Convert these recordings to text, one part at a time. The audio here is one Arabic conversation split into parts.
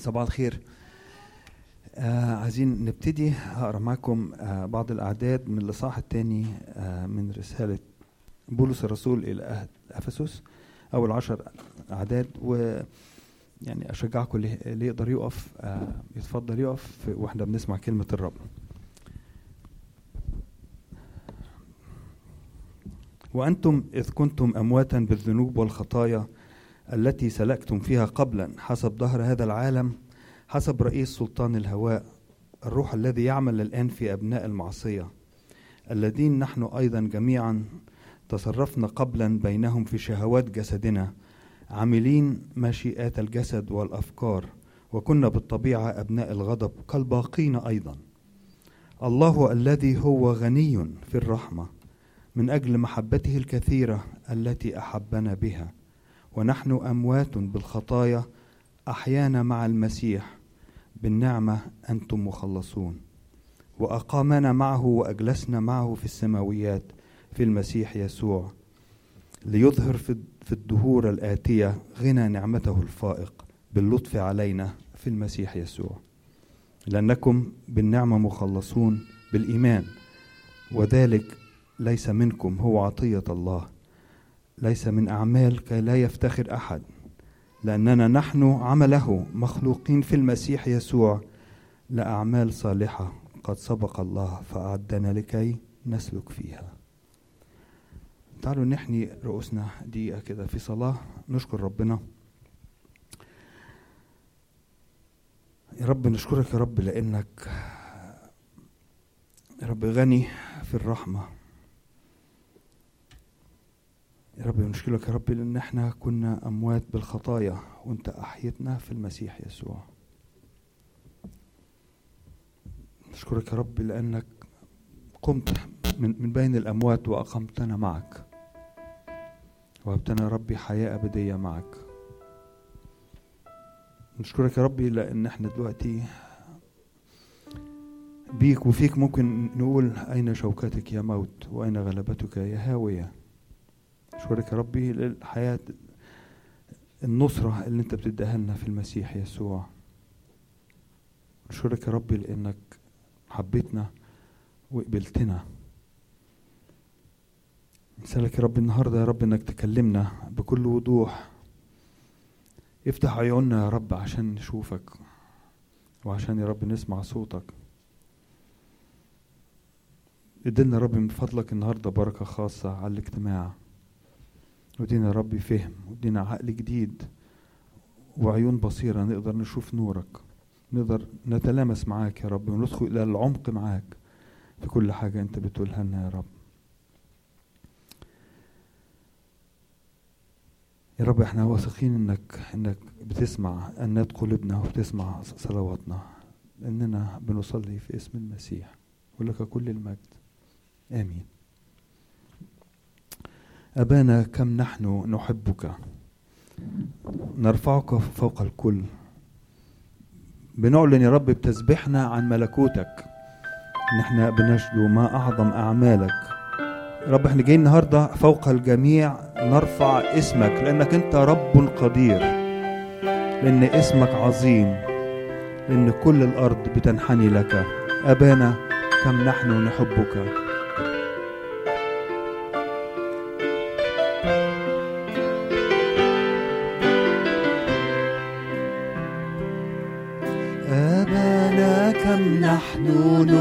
صباح الخير. آه عايزين نبتدي. هقرأ معاكم آه بعض الأعداد من الإصحاح الثاني آه من رسالة بولس الرسول إلى أه- أفسس. أول عشر أعداد و يعني اشجعكم اللي يقدر يقف آه يتفضل يقف وإحنا بنسمع كلمة الرب. وأنتم إذ كنتم أمواتا بالذنوب والخطايا التي سلكتم فيها قبلا حسب ظهر هذا العالم حسب رئيس سلطان الهواء الروح الذي يعمل الآن في أبناء المعصية الذين نحن أيضا جميعا تصرفنا قبلا بينهم في شهوات جسدنا عاملين مشيئات الجسد والأفكار وكنا بالطبيعة أبناء الغضب كالباقين أيضا. الله الذي هو غني في الرحمة من أجل محبته الكثيرة التي أحبنا بها. ونحن أموات بالخطايا أحيانا مع المسيح بالنعمة أنتم مخلصون. وأقامنا معه وأجلسنا معه في السماويات في المسيح يسوع ليظهر في الدهور الآتية غنى نعمته الفائق باللطف علينا في المسيح يسوع. لأنكم بالنعمة مخلصون بالإيمان وذلك ليس منكم هو عطية الله. ليس من أعمال كي لا يفتخر أحد لأننا نحن عمله مخلوقين في المسيح يسوع. لأعمال صالحة قد سبق الله فأعدنا لكي نسلك فيها. تعالوا نحني رؤوسنا دقيقة كده في صلاة نشكر ربنا. يا رب نشكرك يا رب لأنك يا رب غني في الرحمة. يا رب نشكرك يا رب لأن إحنا كنا أموات بالخطايا وأنت أحيتنا في المسيح يسوع. نشكرك يا رب لأنك قمت من, من بين الأموات وأقمتنا معك. وهبتنا يا ربي حياة أبدية معك. نشكرك يا ربي لأن إحنا دلوقتي بيك وفيك ممكن نقول أين شوكتك يا موت وأين غلبتك يا هاوية؟ أشكرك يا ربي للحياة النصرة اللي أنت بتديها لنا في المسيح يسوع. أشكرك يا ربي لأنك حبيتنا وقبلتنا. نسألك يا رب النهاردة يا رب إنك تكلمنا بكل وضوح. افتح عيوننا يا رب عشان نشوفك وعشان يا رب نسمع صوتك. ادينا يا رب من فضلك النهاردة بركة خاصة على الاجتماع. ودينا يا ربي فهم ودينا عقل جديد وعيون بصيرة نقدر نشوف نورك نقدر نتلامس معاك يا رب وندخل إلى العمق معاك في كل حاجة أنت بتقولها لنا يا رب. يا رب إحنا واثقين إنك إنك بتسمع انات قلوبنا وبتسمع صلواتنا لاننا بنصلي في اسم المسيح ولك كل المجد. آمين. أبانا كم نحن نحبك؟ نرفعك فوق الكل. بنعلن يا رب بتسبيحنا عن ملكوتك. ان إحنا بنشدو ما أعظم أعمالك. رب إحنا جايين النهارده فوق الجميع نرفع اسمك لأنك أنت رب قدير. لأن اسمك عظيم. لأن كل الأرض بتنحني لك. أبانا كم نحن نحبك؟ نحن نحبك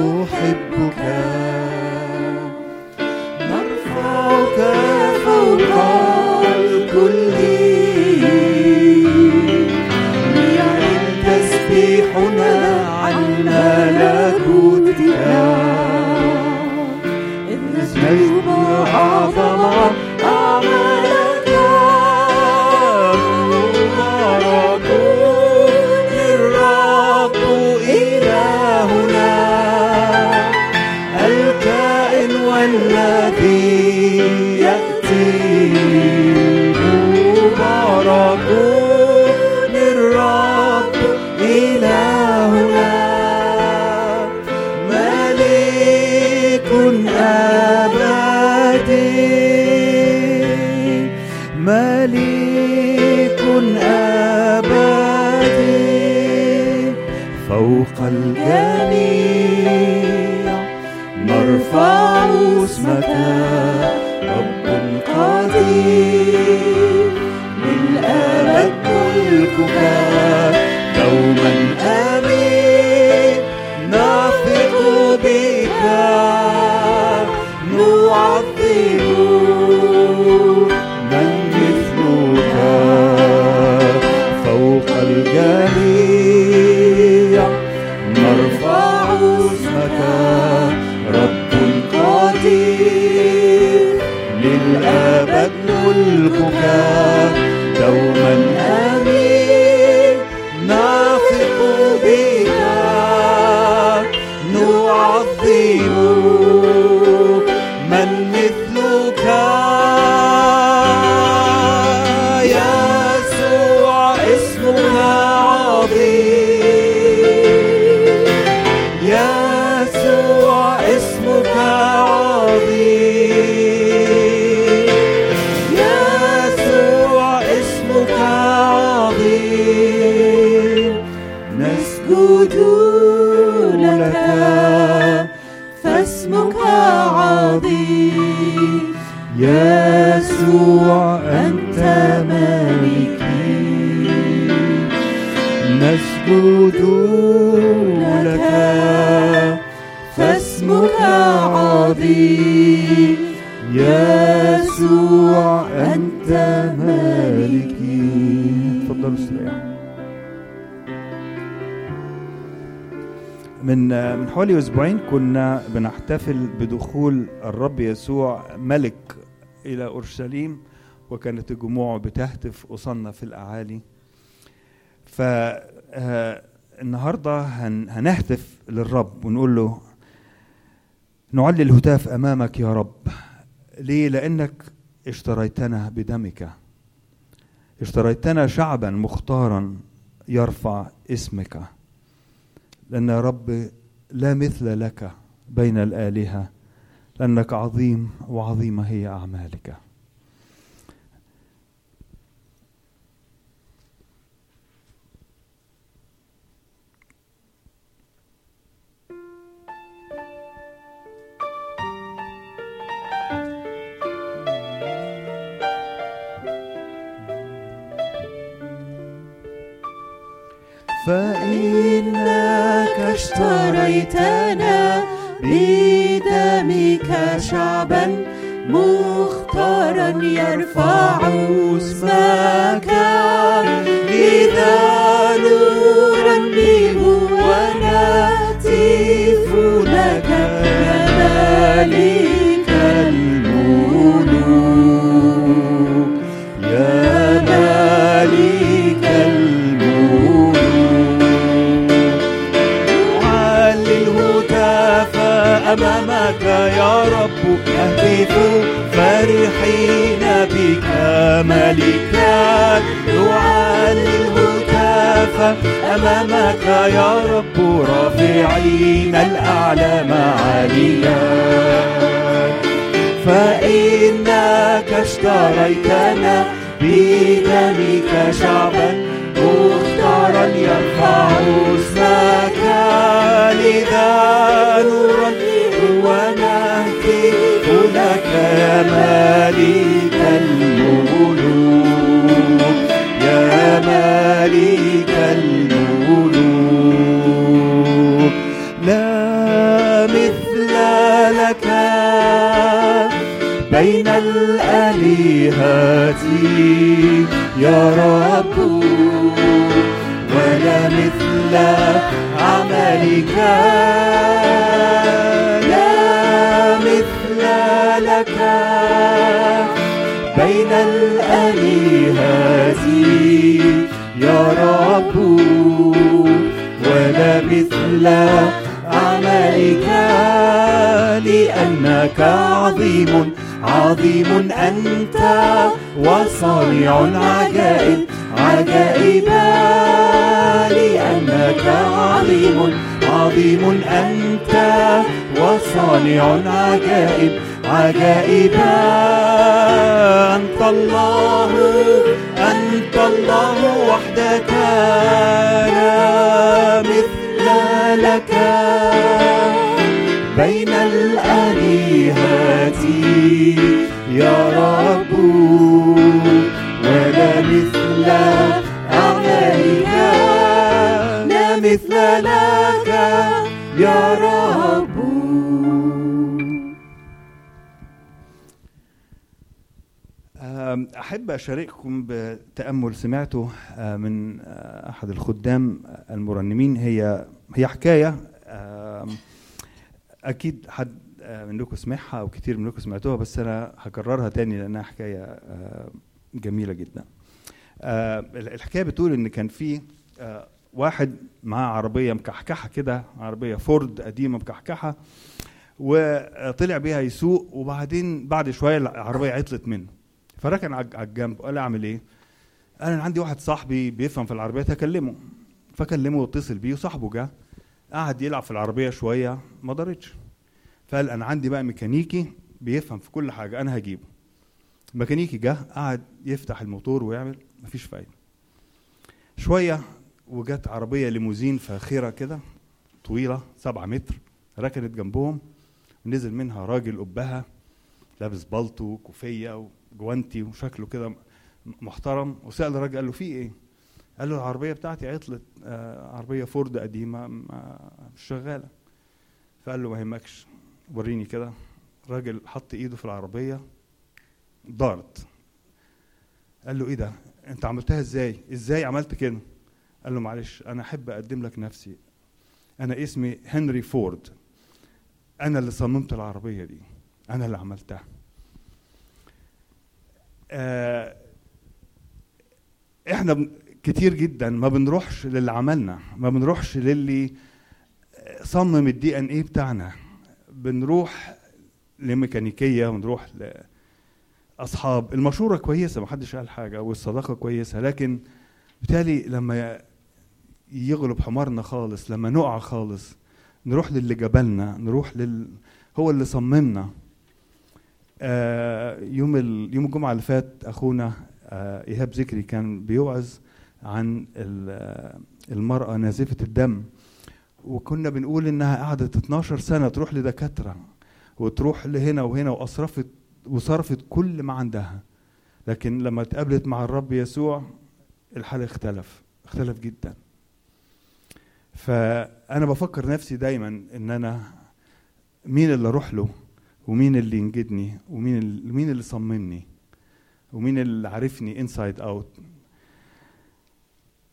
كنا بنحتفل بدخول الرب يسوع ملك إلى أورشليم وكانت الجموع بتهتف وصلنا في الأعالي. ف آه، هنهتف للرب ونقول له نعلي الهتاف أمامك يا رب. ليه؟ لأنك اشتريتنا بدمك. اشتريتنا شعبا مختارا يرفع اسمك. لأن يا رب لا مثل لك بين الآلهة لأنك عظيم وعظيمة هي أعمالك. فإنك اشتريتنا بدمك شعبا مختارا يرفع اسمك. إذا به ونهتف لك يا ملك يا رب رافعين الأعلام عاليا. فإنك اشتريتنا بدمك شعبا مختارا يرفع اسمك لذا نرنم ونهتف لك يا ملك الآلهة يا رب ولا مثل عملك. لا مثل لك. بين الآلهة يا رب ولا مثل عملك. لأنك عظيم. عظيم أنت وصانع عجائب. عجائب لأنك عظيم. عظيم أنت وصانع عجائب. عجائب أنت الله أنت الله وحدك. لا مثل لك. بين الأرض يا رب ولا مثل عليك لا مثل لك يا رب. أحب أشارككم بتأمل سمعته أه، من أه، أحد الخدام المرنمين. هي هي حكاية أكيد حد منكم سمعها أو كتير منكم سمعتوها بس أنا هكررها تاني لأنها حكاية آه، جميلة جدا. آه، الحكاية بتقول إن كان في آه، واحد معاه عربية مكحكحة كده عربية فورد قديمة مكحكحة وطلع بيها يسوق وبعدين بعد شوية العربية عطلت منه. فركن على الجنب قال أعمل إيه؟ قال أنا عندي واحد صاحبي بيفهم في العربيات هكلمه. فكلمه واتصل بيه وصاحبه جه قعد يلعب في العربية شوية ما دارتش فقال أنا عندي بقى ميكانيكي بيفهم في كل حاجة أنا هجيبه. الميكانيكي جه قعد يفتح الموتور ويعمل مفيش فايدة. شوية وجت عربية ليموزين فاخرة كده طويلة سبعة متر ركنت جنبهم ونزل منها راجل قبها لابس بالطو وكوفية وجوانتي وشكله كده محترم وسأل الراجل قال له في إيه؟ قال له العربية بتاعتي عطلت آه عربية فورد قديمة مش شغالة. فقال له ما يهمكش. وريني كده. الراجل حط ايده في العربية دارت. قال له إيه ده؟ أنت عملتها إزاي؟ إزاي عملت كده؟ قال له معلش أنا أحب أقدم لك نفسي. أنا اسمي هنري فورد. أنا اللي صممت العربية دي. أنا اللي عملتها. آه، إحنا كتير جدا ما بنروحش للي عملنا. ما بنروحش للي صمم الدي ان إيه بتاعنا. بنروح لميكانيكية ونروح لأصحاب. المشورة كويسة ما حدش قال حاجة والصداقه كويسة لكن بالتالي لما يغلب حمارنا خالص لما نقع خالص نروح للي جبلنا نروح لل هو اللي صممنا. آه، يوم ال... يوم الجمعة اللي فات أخونا آه، إيهاب ذكري كان بيوعظ عن ال- المرأة نازفة الدم. وكنا بنقول إنها قعدت 12 سنة تروح لدكاترة وتروح لهنا وهنا وأصرفت وصرفت كل ما عندها. لكن لما اتقابلت مع الرب يسوع الحال اختلف اختلف جدا. فأنا بفكر نفسي دايما إن أنا مين اللي أروح له ومين اللي ينجدني ومين اللي مين اللي صممني ومين اللي عارفني inside out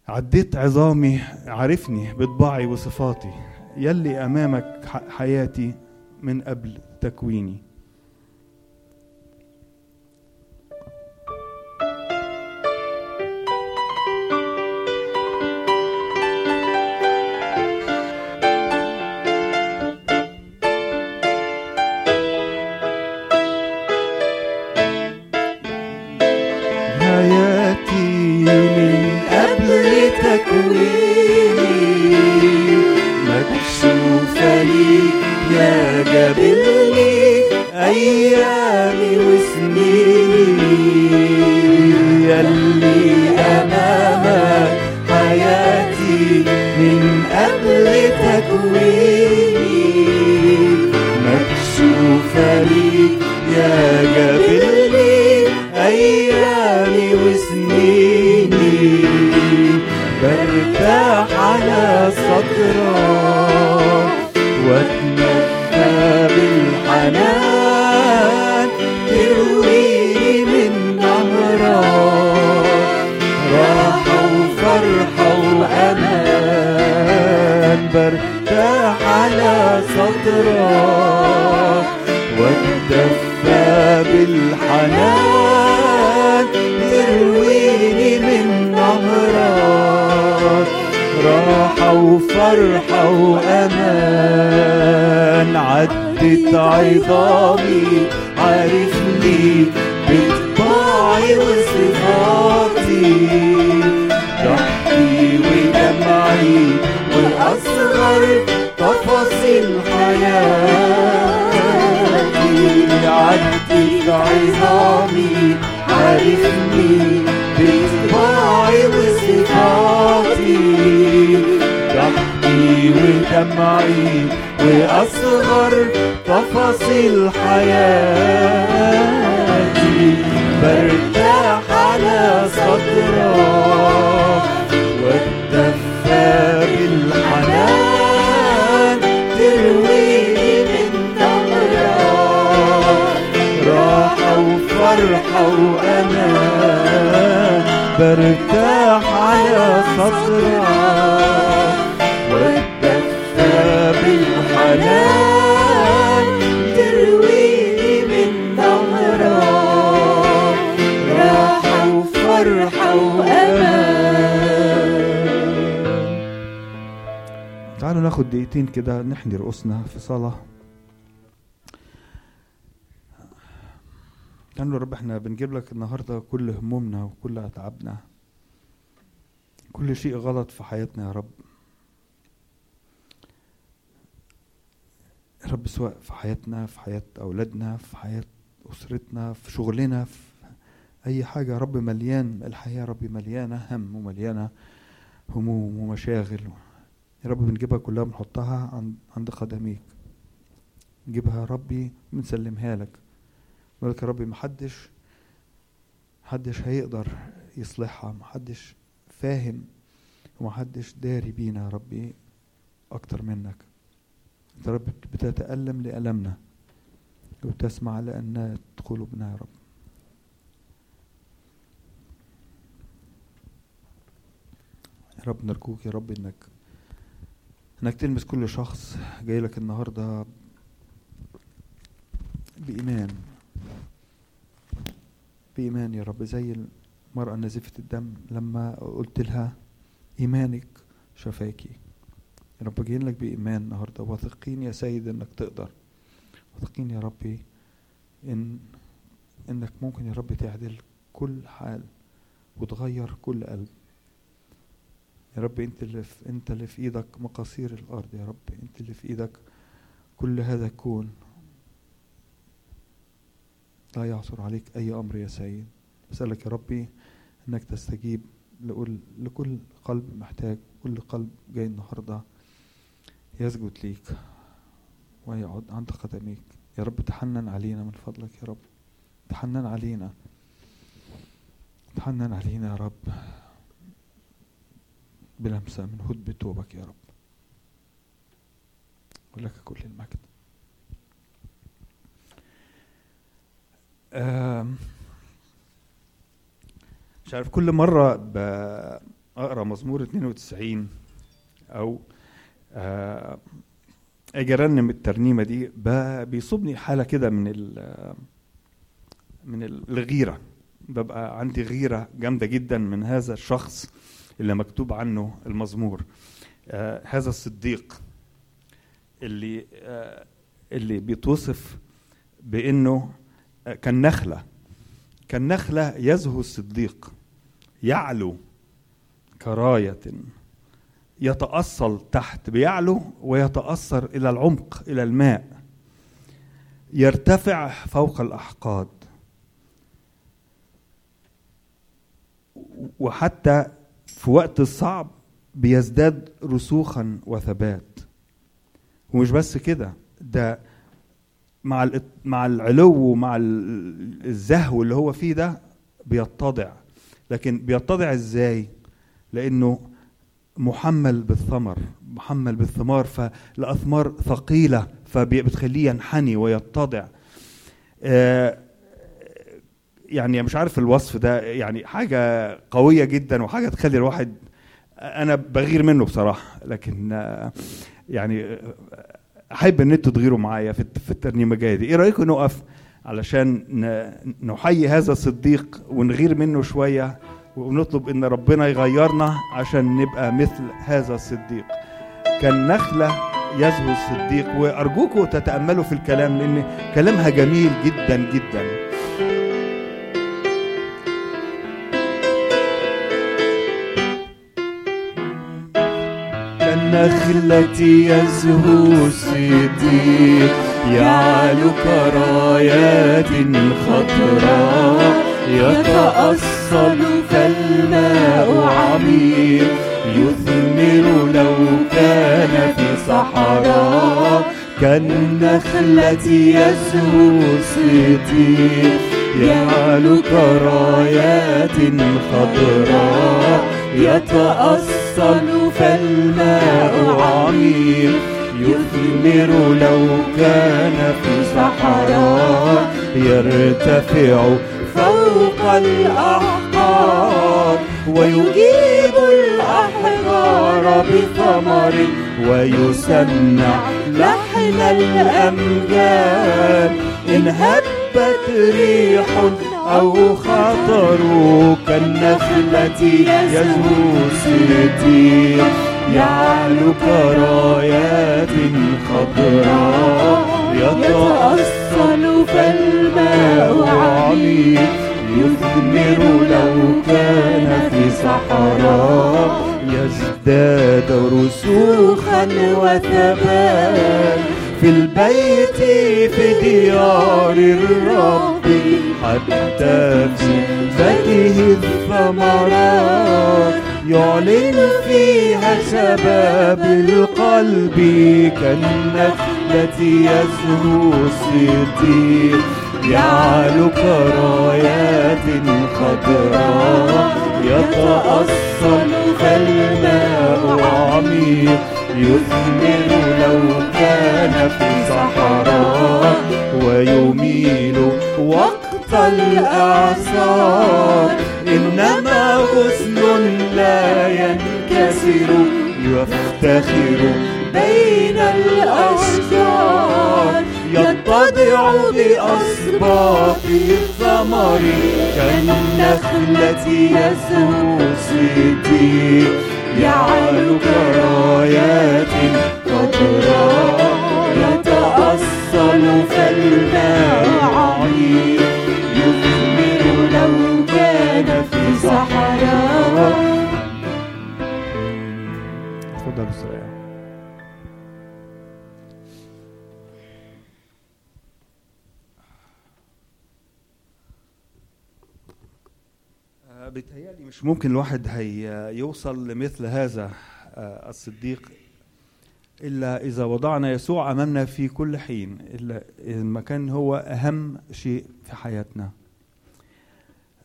عديت عظامي عارفني بطباعي وصفاتي. يلي أمامك ح- حياتي من قبل تكويني. يا جابلني أيامي وسنيني يلي أمامك حياتي من قبل تكويني. مكشوفة ليك يا جابلني أيامي وسنيني برتاح على صدرك. بالحنان ترويني من نهرك راحة وفرحة وأمان برتاح على صدرك. واتدفى بالحنان ترويني من نهرك راحة وفرحة وأمان عدت عظامي عارفني بطباعي وصفاتي. ضحكي ودمعي وأصغر تفاصيل حياتي. عدت عظامي. عارفني بطباعي وصفاتي. ضحكي ودمعي وأصغر تفاصيل حياتي. برتاح على صدرك واتدفى بالحنان. ترويني من نهرك راحة وفرحة وأمان. برتاح على صدرك ناخد دقيقتين كده نحني رؤوسنا في صلاة قال له رب إحنا بنجيب لك النهارده كل همومنا وكل أتعابنا. كل شيء غلط في حياتنا يا رب. يا رب سواء في حياتنا في حياة أولادنا في حياة أسرتنا في شغلنا في أي حاجة. يا رب مليان الحياة يا رب مليانة هم ومليانة هموم ومشاغل. يا رب بنجيبها كلها بنحطها عند قدميك نجيبها يا ربي بنسلمها لك. بقول لك يا ربي محدش محدش هيقدر يصلحها محدش فاهم ومحدش داري بينا يا ربي أكتر منك. يا رب بتتألم لألمنا وبتسمع لأن قلوبنا يا رب. يا رب نرجوك يا رب إنك إنك تلمس كل شخص جاي لك النهارده بإيمان. بإيمان يا رب. زي المرأة نزفة الدم لما قلت لها إيمانك شفاكي. يا رب جايين لك بإيمان النهاردة. واثقين يا سيد إنك تقدر. واثقين يا ربي إن إنك ممكن يا رب تعدل كل حال وتغير كل قلب. يا رب أنت اللي في أنت اللي في إيدك مقاصير الأرض يا رب. أنت اللي في إيدك كل هذا الكون لا يعثر عليك أي أمر يا سيد بسألك يا ربي أنك تستجيب لكل لكل قلب محتاج كل قلب جاي النهارده يسجد ليك ويقعد عند قدميك يا رب تحنن علينا من فضلك يا رب. تحنن علينا. تحنن علينا يا رب. بلمسة من هدب توبك يا رب. ولك كل المجد. مش عارف كل مرة بقرا مزمور 92 أو أجي أرنم الترنيمة دي ب- بيصيبني حالة كده من من الغيرة. ببقى عندي غيرة جامدة جدا من هذا الشخص. اللي مكتوب عنه المزمور. آه هذا الصديق اللي آه اللي بيتوصف بأنه آه كان نخلة. كان نخلة يزهو الصديق يعلو كراية يتأصل تحت بيعلو ويتأثر إلى العمق إلى الماء. يرتفع فوق الأحقاد. وحتى في وقت الصعب بيزداد رسوخا وثبات. ومش بس كده ده مع مع العلو ومع ال- الزهو اللي هو فيه ده بيتضع. لكن بيتضع إزاي؟ لأنه محمل بالثمر محمل بالثمار فالأثمار ثقيلة فبتخليه ينحني ويتضع. آه، يعني مش عارف الوصف ده يعني حاجة قوية جدا وحاجة تخلي الواحد أنا بغير منه بصراحة لكن يعني أحب ان أنتوا تغيروا معايا في الت- في الترنيمه الجايه دي. إيه رأيكم نقف علشان نحيي هذا الصديق ونغير منه شوية ونطلب إن ربنا يغيرنا عشان نبقى مثل هذا الصديق؟ كان نخلة يزهو الصديق وأرجوكم تتأملوا في الكلام لأن كلامها جميل جدا جدا. كالنخلة يزهو الصديق يعلو كرايات خضراء يتأصل فالماء عميق يثمر لو كان في صحراء كالنخلة يزهو الصديق يعلو كرايات خضراء يتأصل فالماء عميق يثمر لو كان في صحراء يرتفع فوق الأحقاد ويجيب الأحقاد بثمر ويسمع لحن الأمجاد. إن هبت ريح أو خطر كالنخلة يزهو ستير يعلو كرايات خضراء يتأصل فالماء عميق يثمر لو كان في صحراء يزداد رسوخا وثبات في البيت في ديار الرب حتى في ذاته الثمرات يعلن فيها شباب القلب كالنخلة يزهو الستير يعلو كرايات خضراء يتأصل فالماء عميق. يثمر لو كان في صحراء ويميل وقت الإعصار إنما غصن لا ينكسر يفتخر بين الأشجار. يتضع بأصباط الثمر كالنخلة يزهو ستير يعلو كرايات خضراء يتأصل فالماء عميق يثمر لو كان في صحراء. بيتهيألي مش ممكن الواحد هيوصل لمثل هذا آه، الصديق إلا إذا وضعنا يسوع أمامنا في كل حين إلا إن كان هو أهم شيء في حياتنا.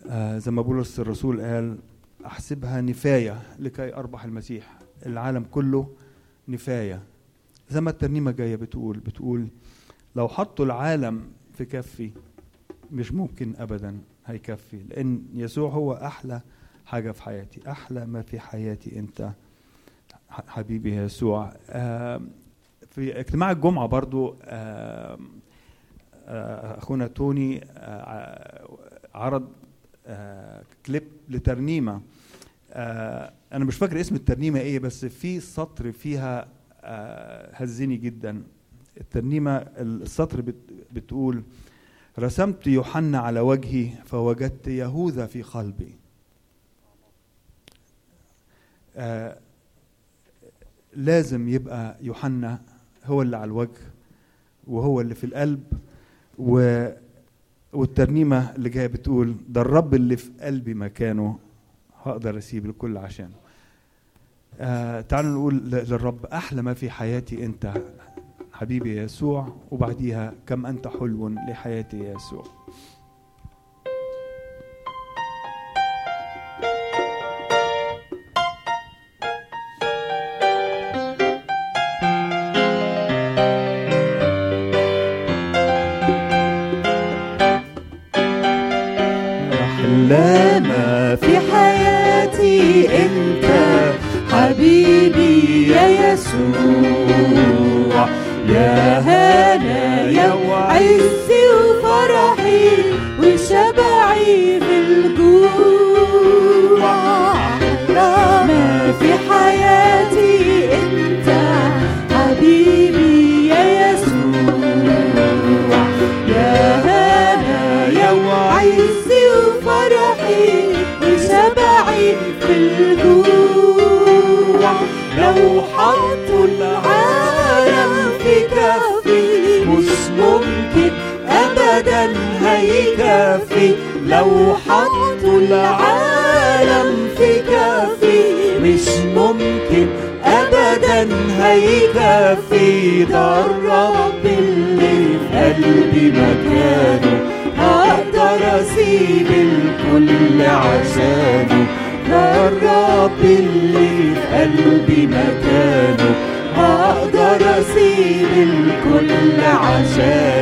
آه، زي ما بولس الرسول قال أحسبها نفاية لكي أربح المسيح. العالم كله نفاية. زي ما الترنيمة جاية بتقول بتقول لو حطوا العالم في كفي مش ممكن أبدا. هيكفي. لأن يسوع هو أحلى حاجة في حياتي أحلى ما في حياتي أنت ح- حبيبي يسوع. في اجتماع الجمعة برضو آه، أخونا توني آه، عرض آه، كليب لترنيمة. آه، أنا مش فاكر اسم الترنيمة إيه بس في سطر فيها هزني جدا. الترنيمة السطر بت- بتقول رسمت يوحنا على وجهي فوجدت يهوذا في قلبي. آه لازم يبقى يوحنا هو اللي على الوجه وهو اللي في القلب. و والترنيمة اللي جاية بتقول ده الرب اللي في قلبي مكانه هقدر أسيب الكل عشانه. آه تعالوا نقول للرب أحلى ما في حياتي أنت حبيبي يسوع وبعديها كم أنت حلو لحياتي يا يسوع حبيبي يا يسوع. يا هنا يا عزي وفرحي وشبعي حطوا العالم في كفي مش ممكن ابدا هيكفي ده الرب اللي في قلبي مكانه. هقدر أسيب الكل عشانه. ده الرب اللي في قلبي مكانه. هقدر أسيب الكل عشانه.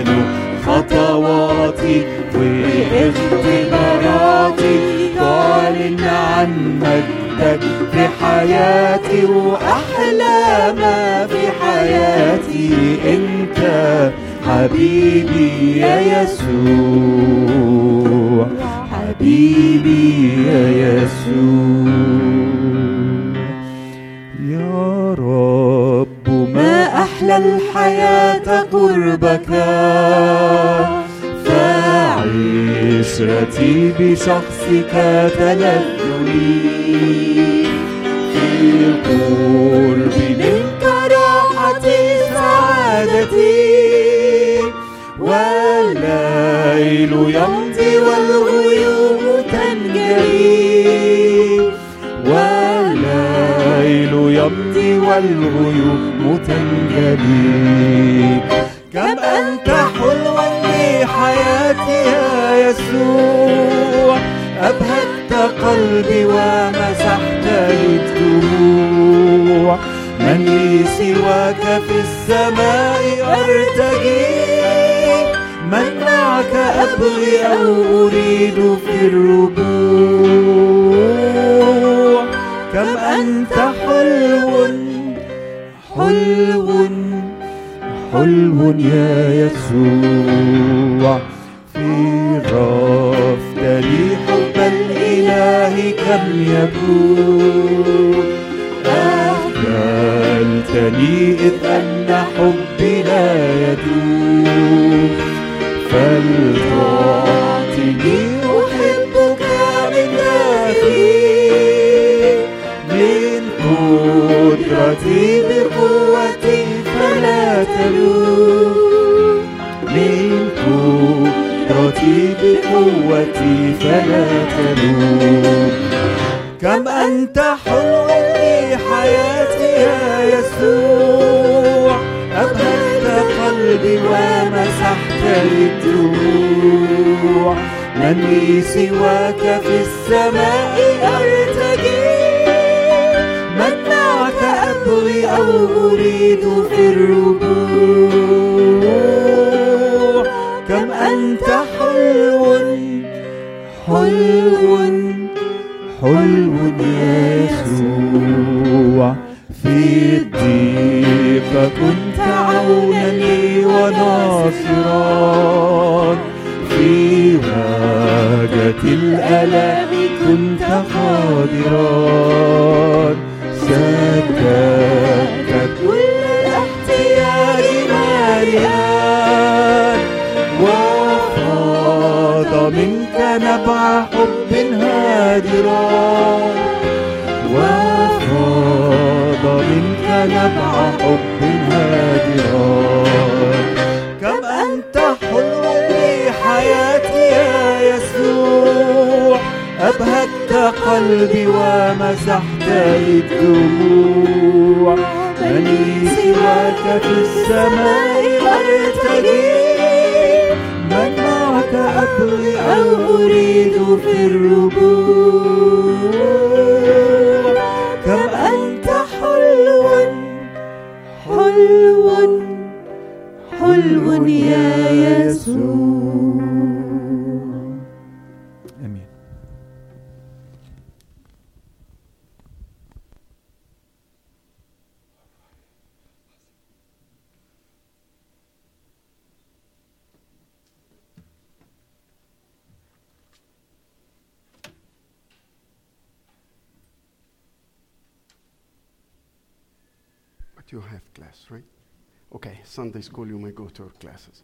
واختباراتي تعلن عن مجدك في حياتي أحقق أحلى ما في حياتي. أنت حبيبي يا يسوع حبيبي يا يسوع. يا رب ما أحلى الحياة قربك. فعشرتي بشخصك تلذني. في القرب منك راحتي سعادتي. والليل يمضي والغيوم تنجلي. والليل يمضي والغيوم تنجلي. كم أنت حلوا لحياتي يا يسوع أبهجت قلبي ومسحت الدموع من لي سواك في السماء أرتجي من معك أبغي أو أريد في الربوع. كم أنت حلو حلو حلو يا يسوع. في رفضني حب الإله كم يكون. أهدلتني إذ أن حبي لا يدوم. فلتعطني أحبك من داخلي من قدرتي تلوم بقوتي فلا كم أنت يا يسوع قلبي ومسحت لي الدموع من لي سواك في السماء أرتجي أبغي أو أريد في الربوع وناصرا في واجهة الألم كنت قادرا. سكتت كل الاحتياج مالئا وفاض منك نبع حب هادرا. وفاض منك نبع حب قلبي ومسحت الدموع. من سواك في السماء أرتجي من معك أبغي أو أريد في الربوع. كم أنت حلو حلو حلو يا يسوع. Class, right? Okay, Sunday school, you may go to your classes.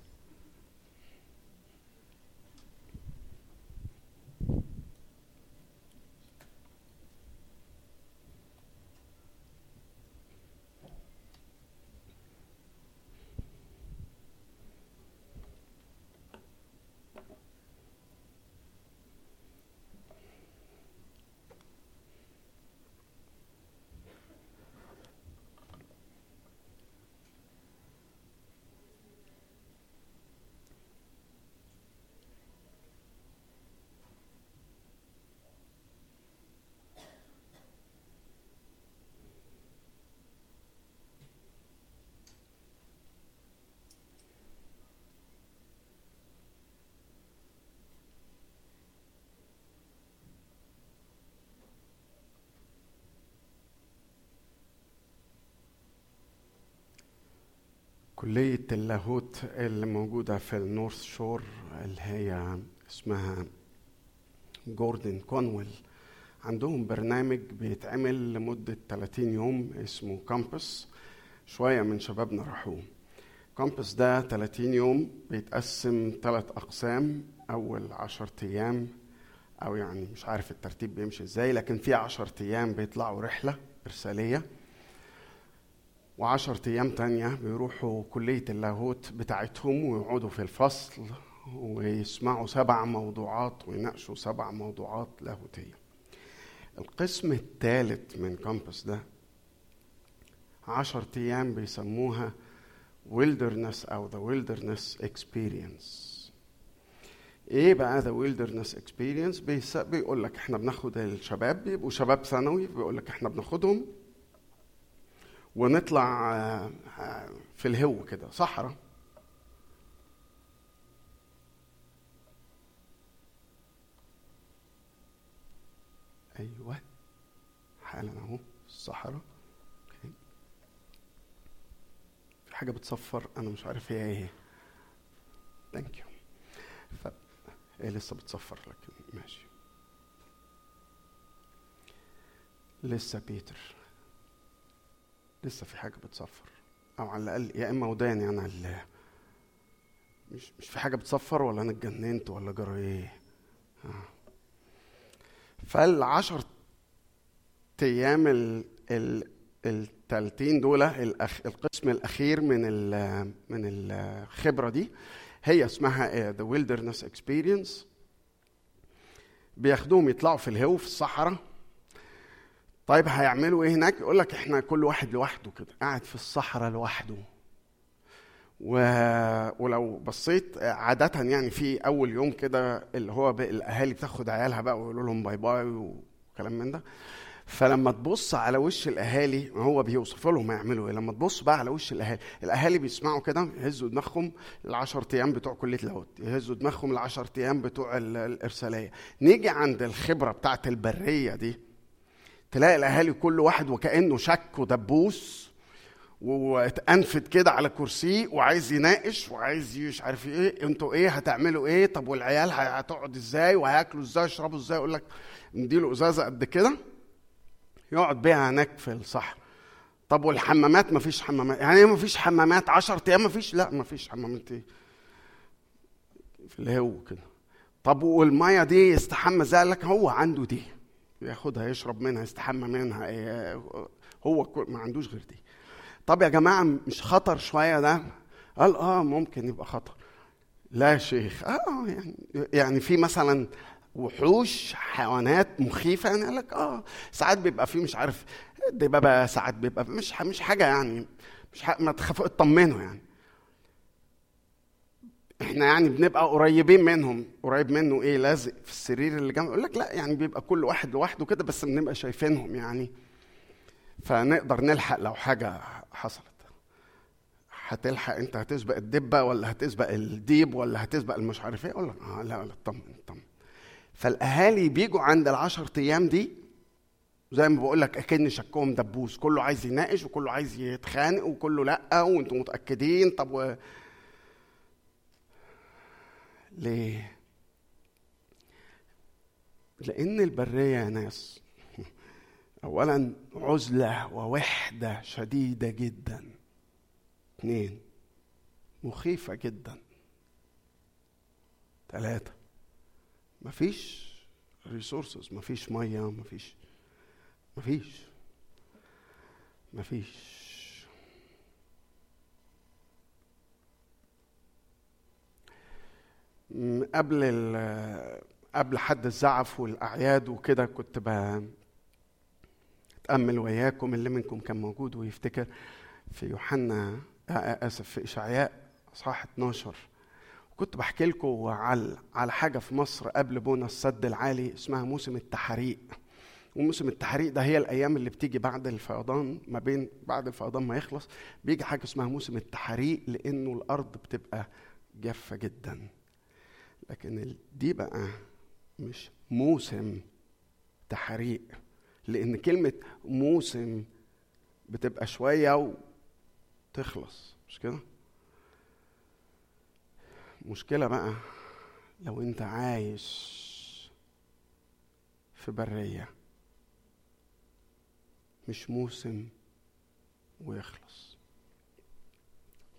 كلية اللاهوت اللي موجودة في ال North Shore اللي هي اسمها Gordon Conwell. عندهم برنامج بيتعمل لمدة 30 يوم اسمه Compass. شوية من شبابنا راحوه. Compass ده 30 يوم بيتقسم ثلاث أقسام. أول 10 أيام أو يعني مش عارف الترتيب بيمشي إزاي لكن في 10 أيام بيطلعوا رحلة إرسالية. وعشرة أيام تانية بيروحوا كلية اللاهوت بتاعتهم ويقعدوا في الفصل ويسمعوا سبع موضوعات ويناقشوا سبع موضوعات لاهوتية. القسم الثالث من Compass ده عشرة أيام بيسموها wilderness أو the wilderness experience. إيه بقى the experience بيس- بيقول لك إحنا بناخد الشباب بيبقوا شباب ثانوي بيقول لك إحنا بناخدهم ونطلع آه، آه، في الهو كده صحراء. أيوه حالا أهو الصحراء. في حاجة بتصفر أنا مش عارف هي إيه. ثانك يو ف... هي لسه بتصفر لكن ماشي. لسه بيتر. لسه في حاجة بتصفر. أو على الأقل يا إما وداني أنا اللي مش مش في حاجة بتصفر ولا أنا اتجننت ولا جرى إيه. آه. فالعشر أيام ال ال التالتين دول الأخ القسم الأخير من ال من الخبره دي هي اسمها the wilderness experience بياخدوهم يطلعوا في الهو في الصحراء. طيب هيعملوا إيه هناك؟ يقول لك إحنا كل واحد لوحده كده قاعد في الصحراء لوحده. و... ولو بصيت عادة يعني في أول يوم كده اللي هو الأهالي بتاخد عيالها بقى ويقولوا لهم باي باي وكلام من ده. فلما تبص على وش الأهالي ما هو بيوصف لهم هيعملوا إيه. لما تبص بقى على وش الأهالي الأهالي بيسمعوا كده يهزوا دماغهم العشر أيام بتوع كلية اللاهوت يهزوا دماغهم العشر أيام بتوع ال- الإرسالية. نيجي عند الخبرة بتاعت البرية دي تلاقي الأهالي كل واحد وكأنه شك ودبوس واتأنفد كده على كرسيه وعايز يناقش وعايز مش عارف إيه أنتوا إيه هتعملوا إيه؟ طب والعيال هتقعد إزاي؟ وهياكلوا إزاي؟ يشربوا إزاي؟ يقول لك نديله إزازة قد كده يقعد بيها هناك في الصحراء. طب والحمامات؟ ما فيش حمامات. يعني إيه ما فيش حمامات؟ 10 أيام ما فيش لا ما فيش حمامات إيه في الهو كده. طب والمية دي يستحمى إزاي؟ لك هو عنده دي. ياخدها يشرب منها يستحمى منها إيه، هو ما عندوش غير دي. طب يا جماعة مش خطر شوية ده؟ قال آه ممكن يبقى خطر. لا يا شيخ. آه يعني يعني في مثلا وحوش حيوانات مخيفة يعني قال لك آه ساعات بيبقى في مش عارف دبابة ساعات بيبقى مش مش حاجة يعني مش ح... ما تخافوا اطمنوا يعني. إحنا يعني بنبقى قريبين منهم. قريب منه إيه؟ لازق في السرير اللي جنبه يقول لك لا يعني بيبقى كل واحد لوحده كده بس بنبقى شايفينهم يعني. فنقدر نلحق لو حاجة حصلت. هتلحق انت هتسبق الدبة ولا هتسبق الديب ولا هتسبق المش عارف إيه؟ أقول لك آه لا لا اطمن اطمن فالأهالي بيجوا عند العشر أيام دي زي ما بقول لك أكن شكهم دبوس. كله عايز يناقش وكله عايز يتخانق وكله لأ وأنتم متأكدين. طب و... ليه؟ لأن البرية يا ناس اولا عزلة ووحدة شديدة جدا. اثنين مخيفة جدا. ثلاثة مفيش ريسورسز مفيش مية مفيش مفيش مفيش. قبل قبل حد الزعف والأعياد وكده كنت بتامل وياكم اللي منكم كان موجود ويفتكر في يوحنا آه، آه، آسف في إشعياء أصحاح 12 كنت بحكي لكم على على حاجة في مصر قبل بونا السد العالي اسمها موسم التحريق. وموسم التحريق ده هي الأيام اللي بتيجي بعد الفيضان ما بين بعد الفيضان ما يخلص بيجي حاجة اسمها موسم التحريق لأنه الأرض بتبقى جافة جدا. لكن دي بقى مش موسم تحريق لأن كلمة موسم بتبقى شوية وتخلص مش كده؟ مشكلة بقى لو أنت عايش في برية مش موسم ويخلص.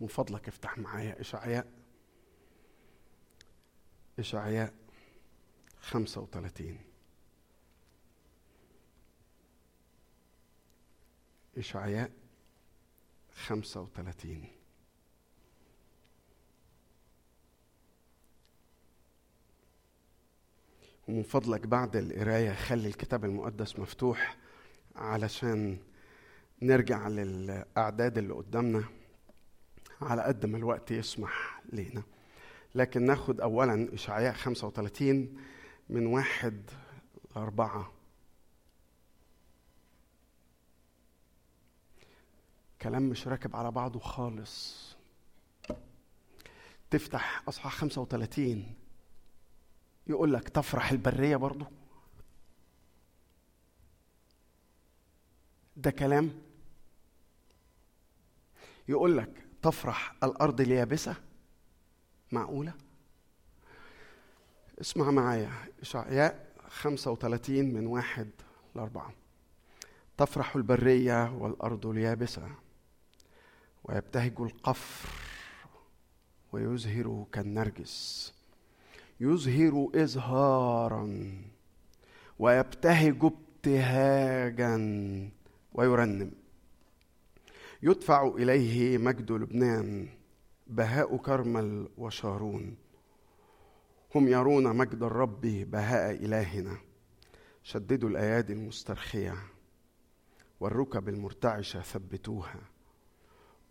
من فضلك افتح معايا إشعياء. إشعياء خمسة وثلاثين. إشعياء خمسة وثلاثين. ومن فضلك بعد القراية خلي الكتاب المقدس مفتوح علشان نرجع للأعداد اللي قدامنا على قد ما الوقت يسمح لينا. لكن ناخد أولا إشعياء 35 من واحد لأربعة كلام مش راكب على بعضه خالص. تفتح أصحاح 35 يقول لك تفرح البرية برضو. ده كلام. يقول لك تفرح الأرض اليابسة. معقولة؟ اسمع معايا إشعياء 35 من واحد لأربعة. تفرح البرية والأرض اليابسة ويبتهج القفر ويزهر كالنرجس. يزهر إزهارا ويبتهج ابتهاجا ويرنم. يدفع إليه مجد لبنان. بهاء كرمل وشارون. هم يرون مجد الرب بهاء إلهنا. شددوا الأيادي المسترخية والركب المرتعشة ثبتوها.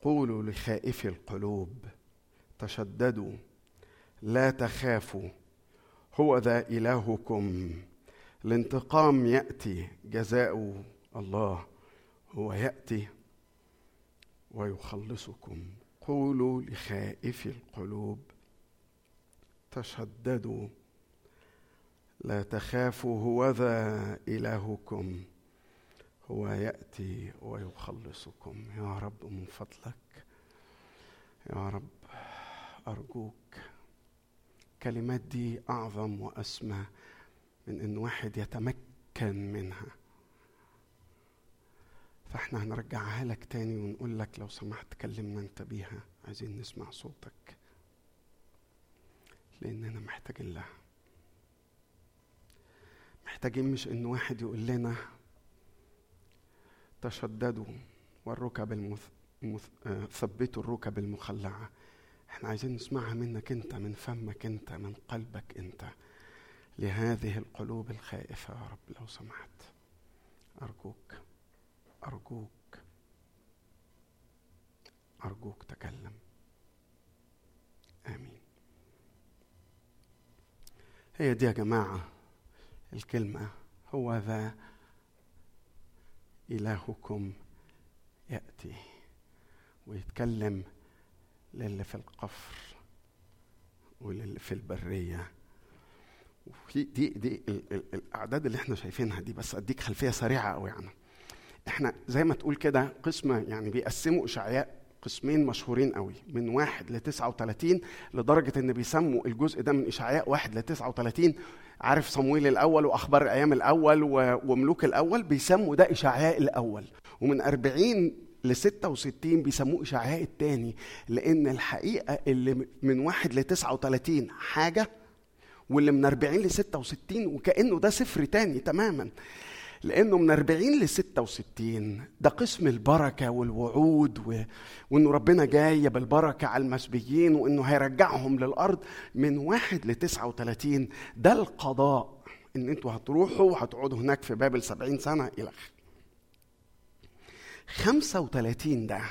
قولوا لخائفي القلوب. تشددوا. لا تخافوا. هو ذا إلهكم. الانتقام يأتي. جزاء الله. هو يأتي ويخلصكم. قولوا لخائفي القلوب تشددوا لا تخافوا هو ذا إلهكم هو يأتي ويخلصكم. يا رب من فضلك يا رب أرجوك. الكلمات دي أعظم وأسمى من إن واحد يتمكن منها. فاحنا هنرجعها لك تاني ونقول لك لو سمحت كلمنا انت بيها. عايزين نسمع صوتك. لأننا محتاجين لها. محتاجين مش إن واحد يقول لنا تشددوا والركب المث... مث... آه، ثبتوا الركب المخلعة. إحنا عايزين نسمعها منك انت من فمك انت من قلبك انت. لهذه القلوب الخائفة يا رب لو سمحت. أرجوك. أرجوك أرجوك تكلم. آمين. هي دي يا جماعة الكلمة هو ذا إلهكم يأتي ويتكلم للي في القفر وللي في البرية. وفي دي دي ال ال الأعداد اللي إحنا شايفينها دي بس أديك خلفية سريعة قوي عنها. إحنا زي ما تقول كده قسمة يعني بيقسموا إشعياء قسمين مشهورين قوي من واحد ل 39 لدرجة إن بيسموا الجزء ده من إشعياء واحد ل 39 عارف صمويل الأول وأخبار الأيام الأول وملوك الأول بيسموا ده إشعياء الأول ومن 40 ل 66 بيسموه إشعياء الثاني لأن الحقيقة اللي من واحد ل 39 حاجة واللي من 40 ل 66 وكأنه ده سفر تاني تماما. لأنه من 40 ل 66 ده قسم البركة والوعود و... وإنه ربنا جاي بالبركة على المسبيين وإنه هيرجعهم للأرض من واحد ل 39 ده القضاء إن أنتوا هتروحوا وهتقعدوا هناك في بابل 70 سنة إلى آخره. 35 ده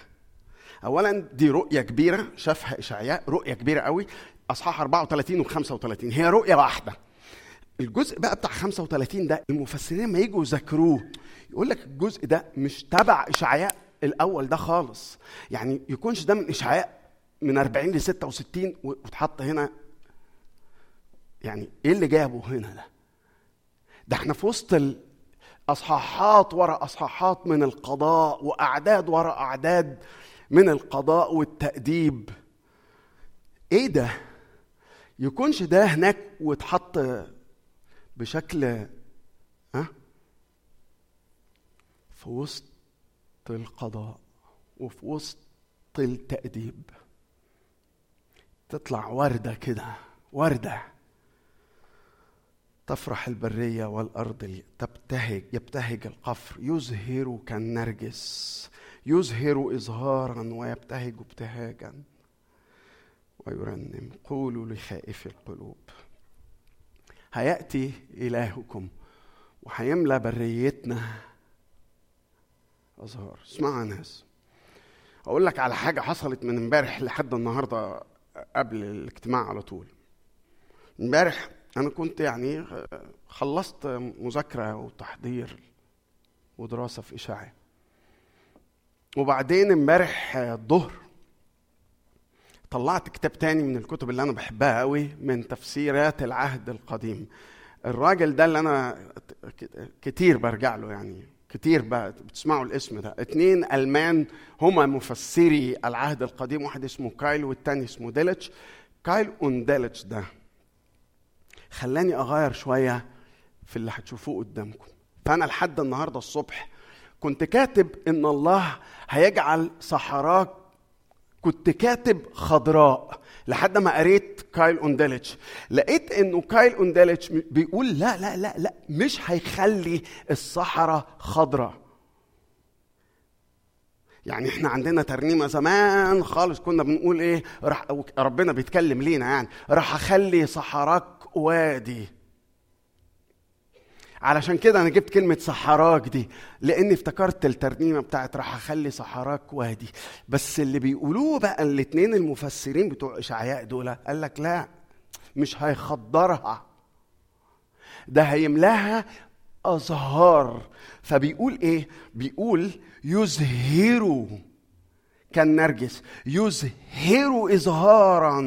اولا دي رؤية كبيرة شافها إشعياء رؤية كبيرة قوي أصحاح 34 و 35 هي رؤية واحدة. الجزء بقى بتاع 35 ده المفسرين ما يجوا يذاكروه يقول لك الجزء ده مش تبع إشعياء الأول ده خالص. يعني يكونش ده من إشعياء من 40 ل 66 واتحط هنا. يعني إيه اللي جابه هنا ده؟ ده إحنا في وسط أصحاحات ورا أصحاحات من القضاء وأعداد ورا أعداد من القضاء والتأديب. إيه ده؟ يكونش ده هناك واتحط بشكل ها؟ في وسط القضاء وفي وسط التأديب. تطلع وردة كده وردة. تفرح البرية والأرض تبتهج يبتهج القفر. يزهر كالنرجس. يزهر إزهارا ويبتهج ابتهاجا. ويرنم قولوا لخائف القلوب. هيأتي إلهكم وهيملى بريتنا. أزهار اسمعوا يا ناس. أقول لك على حاجة حصلت من امبارح لحد النهاردة قبل الاجتماع على طول. امبارح أنا كنت يعني خلصت مذاكرة وتحضير ودراسة في إشاعة. وبعدين امبارح الظهر طلعت كتاب تاني من الكتب اللي أنا بحبها قوي من تفسيرات العهد القديم. الراجل ده اللي أنا كتير برجع له يعني كتير بتسمعوا الاسم ده. اتنين ألمان هما مفسري العهد القديم واحد اسمه كايل والتاني اسمه ديلتش كايل and ديلتش ده خلاني أغير شوية في اللي هتشوفوه قدامكم. فأنا لحد النهارده الصبح كنت كاتب إن الله هيجعل صحراك كنت كاتب خضراء لحد ما قريت كايل and ديليتش لقيت إنه كايل and ديليتش بيقول لا لا لا لا مش هيخلي الصحراء خضراء. يعني إحنا عندنا ترنيمة زمان خالص كنا بنقول إيه راح ربنا بيتكلم لينا يعني راح أخلي صحراك وادي. علشان كده أنا جبت كلمة صحراك دي لاني افتكرت الترنيمة بتاعت راح أخلي صحراك وادي. بس اللي بيقولوه بقى الاثنين المفسرين بتوع إشعياء دول قال لك لا مش هيخضرها ده هيملاها أزهار. فبيقول إيه؟ بيقول يزهروا. كالنرجس يزهروا ازهارا.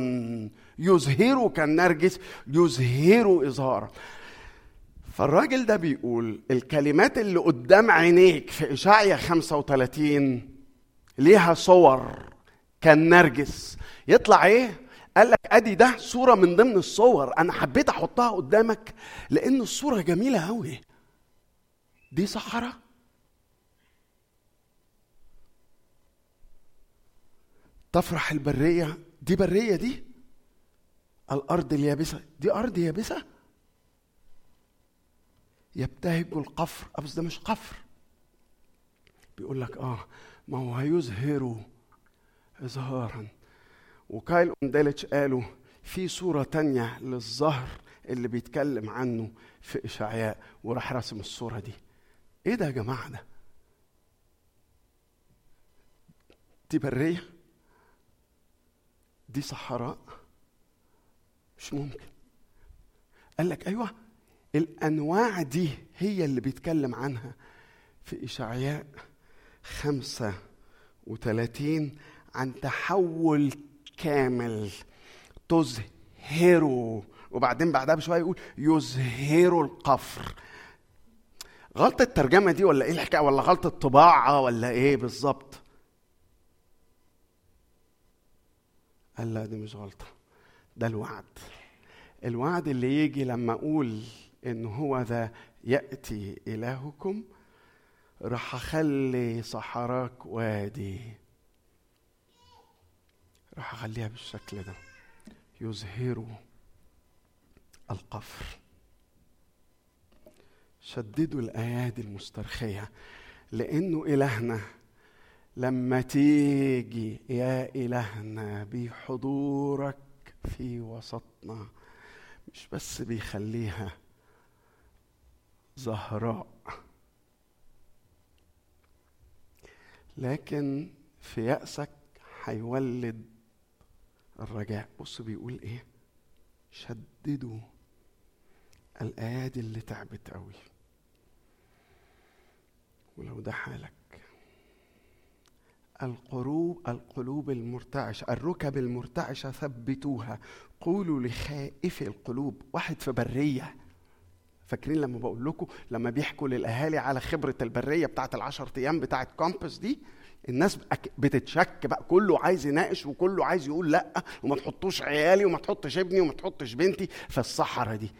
يزهروا كالنرجس يزهروا ازهارا. فالراجل ده بيقول الكلمات اللي قدام عينيك في إشعيا 35 ليها صور كالنرجس. يطلع إيه؟ قال لك أدي ده صورة من ضمن الصور. أنا حبيت أحطها قدامك لأن الصورة جميلة قوي دي صحراء تفرح البرية. دي برية دي؟ الأرض اليابسة. دي أرض يابسة؟ يبتهج القفر. بس ده مش قفر. بيقول لك آه ما هو هيزهر إظهارا. وكايل أندلتش قالوا في صورة تانية للزهر اللي بيتكلم عنه في إشعياء وراح رسم الصورة دي. إيه ده يا جماعة ده؟ دي برية؟ دي صحراء؟ مش ممكن. قال لك أيوه الأنواع دي هي اللي بيتكلم عنها في خمسة وثلاثين عن تحول كامل تزهره وبعدين بعدها بشوية يقول يزهر القفر. غلطة الترجمة دي ولا إيه الحكاية؟ ولا غلطة طباعة ولا إيه بالظبط؟ قال لا دي مش غلطة ده الوعد. الوعد اللي يجي لما أقول إن هو ذا يأتي إلهكم راح أخلي صحراك وادي. راح أخليها بالشكل ده. يزهروا القفر. شددوا الأيادي المسترخية لأنه إلهنا. لما تيجي يا إلهنا بحضورك في وسطنا مش بس بيخليها زهراء. لكن في يأسك هيولد الرجاء. بص بيقول إيه؟ شددوا الايادي اللي تعبت قوي. ولو ده حالك. القلوب القلوب المرتعشة الركب المرتعشة ثبتوها. قولوا لخائف القلوب. واحد في برية. فاكرين لما بقول لكم لما بيحكوا للأهالي على خبرة البرية بتاعت العشر أيام بتاعت كومبس دي الناس بتتشك بقى كله عايز يناقش وكله عايز يقول لأ وما تحطوش عيالي وما تحطش ابني وما تحطش بنتي في الصحراء دي.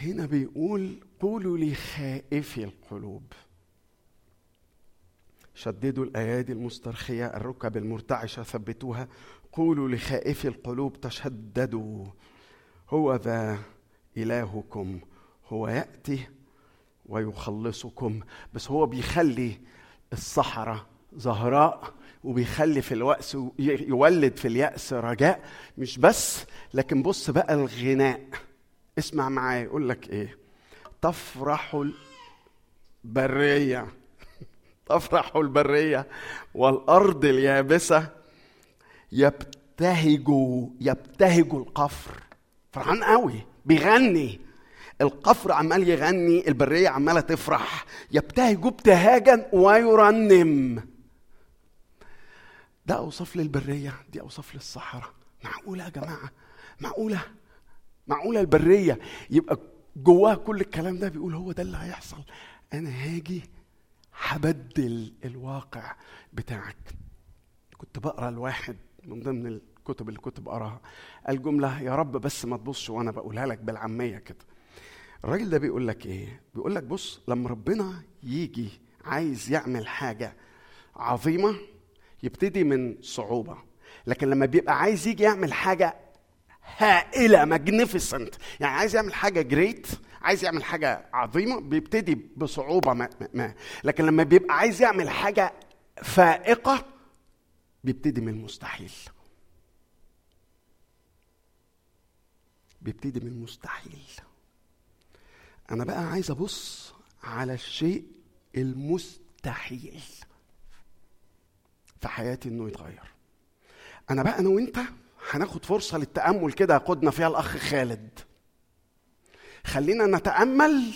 هنا بيقول قولوا لخائفي القلوب. شددوا الأيادي المسترخية الركب المرتعشة ثبتوها. قولوا لخائفي القلوب تشددوا. هو ذا إلهكم هو يأتي ويخلصكم. بس هو بيخلي الصحراء زهراء وبيخلي في الوأس يولد في اليأس رجاء. مش بس لكن بص بقى الغناء. اسمع معايا يقول لك إيه؟ تفرح البرية. تفرح البرية والأرض اليابسة يبتهج يبتهج القفر. فرحان قوي. بيغني. القفر عمال يغني البرية عمالة تفرح. يبتهج ابتهاجا ويرنم. ده أوصاف للبرية دي أوصاف للصحراء. معقولة يا جماعة؟ معقولة؟ معقولة البرية؟ يبقى جواها كل الكلام ده بيقول هو ده اللي هيحصل. أنا هاجي هبدل الواقع بتاعك. كنت بقرأ الواحد من ضمن الكتب اللي كنت بقراها. الجملة يا رب بس ما تبصش وأنا بقولها لك بالعامية كده. الراجل ده بيقول لك إيه؟ بيقول لك بص لما ربنا يجي عايز يعمل حاجة عظيمة يبتدي من صعوبة. لكن لما بيبقى عايز يجي يعمل حاجة هائلة ماجنيفيسنت يعني عايز يعمل حاجة جريت عايز يعمل حاجة عظيمة بيبتدي بصعوبة ما, ما. لكن لما بيبقى عايز يعمل حاجة فائقة بيبتدي من المستحيل. بيبتدي من المستحيل أنا بقى عايز أبص على الشيء المستحيل في حياتي إنه يتغير. أنا بقى أنا وأنت هناخد فرصة للتأمل كده قدنا فيها الأخ خالد. خلينا نتأمل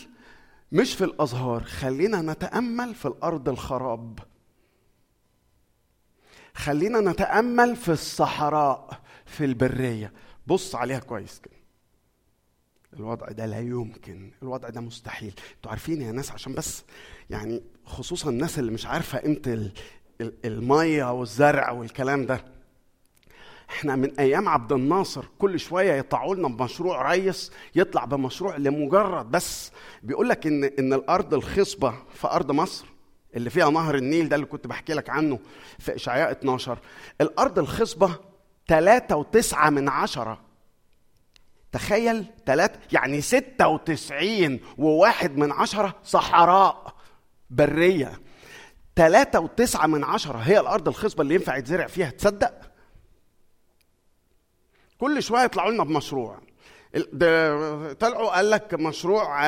مش في الأزهار خلينا نتأمل في الأرض الخراب. خلينا نتأمل في الصحراء في البرية. بص عليها كويس كده. الوضع ده لا يمكن الوضع ده مستحيل. أنتوا عارفين يا ناس عشان بس يعني خصوصا الناس اللي مش عارفة قيمة ال- ال- المية والزرع والكلام ده. إحنا من أيام عبد الناصر كل شوية يطلعوا لنا بمشروع ريس يطلع بمشروع لمجرد بس. بيقول لك إن إن الأرض الخصبة في أرض مصر اللي فيها نهر النيل ده اللي كنت بحكي لك عنه في إشعياء 12 الأرض الخصبة 3.9 من عشرة. تخيل تلاتة يعني ستة وتسعين وواحد من عشرة صحراء برية. تلاتة وتسعة من عشرة هي الأرض الخصبة اللي ينفع يتزرع فيها تصدق؟ كل شوية يطلعوا لنا بمشروع. طلعوا قال لك مشروع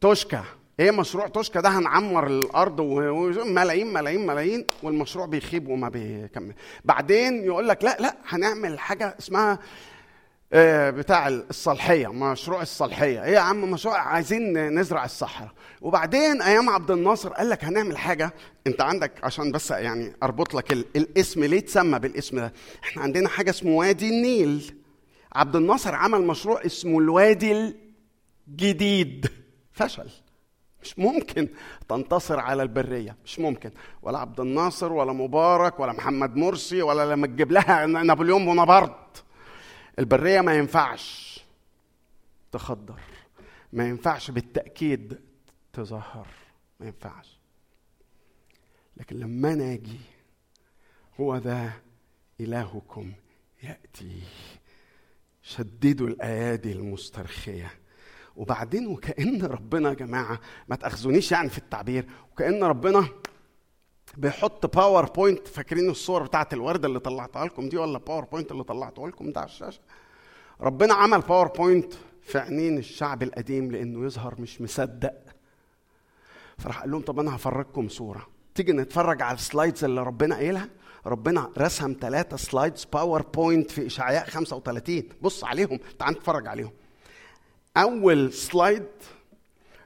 توشكا. إيه مشروع توشكا ده؟ هنعمر الأرض وملايين ملايين ملايين والمشروع بيخيب وما بيكمل. بعدين يقول لك لا لا هنعمل حاجة اسمها بتاع الصالحيه مشروع الصالحيه إيه يا عم مشروع؟ عايزين نزرع الصحراء. وبعدين أيام عبد الناصر قال لك هنعمل حاجة. أنت عندك عشان بس يعني أربط لك ال- الاسم ليه اتسمى بالاسم ده؟ إحنا عندنا حاجة اسمه وادي النيل. عبد الناصر عمل مشروع اسمه الوادي الجديد. فشل. مش ممكن تنتصر على البرية. مش ممكن. ولا عبد الناصر ولا مبارك ولا محمد مرسي ولا لما تجيب لها نابليون بونابرت. البرية ما ينفعش تخدر ما ينفعش بالتأكيد تظهر ما ينفعش. لكن لما أنا أجي هو ذا إلهكم يأتي. شددوا الأيادي المسترخية. وبعدين وكأن ربنا يا جماعة ما تأخذونيش يعني في التعبير وكأن ربنا بيحط PowerPoint فاكرين الصور بتاعت الوردة اللي طلعتها لكم دي ولا PowerPoint اللي طلعته لكم ده على الشاشة؟ ربنا عمل PowerPoint في عينين الشعب القديم لأنه يظهر مش مصدق. فراح قال لهم طب أنا هفرجكم صورة. تيجي نتفرج على ال slides اللي ربنا قايلها؟ ربنا رسم ثلاثة slides PowerPoint في إشعياء 35 بص عليهم. تعال نتفرج عليهم. أول سلايد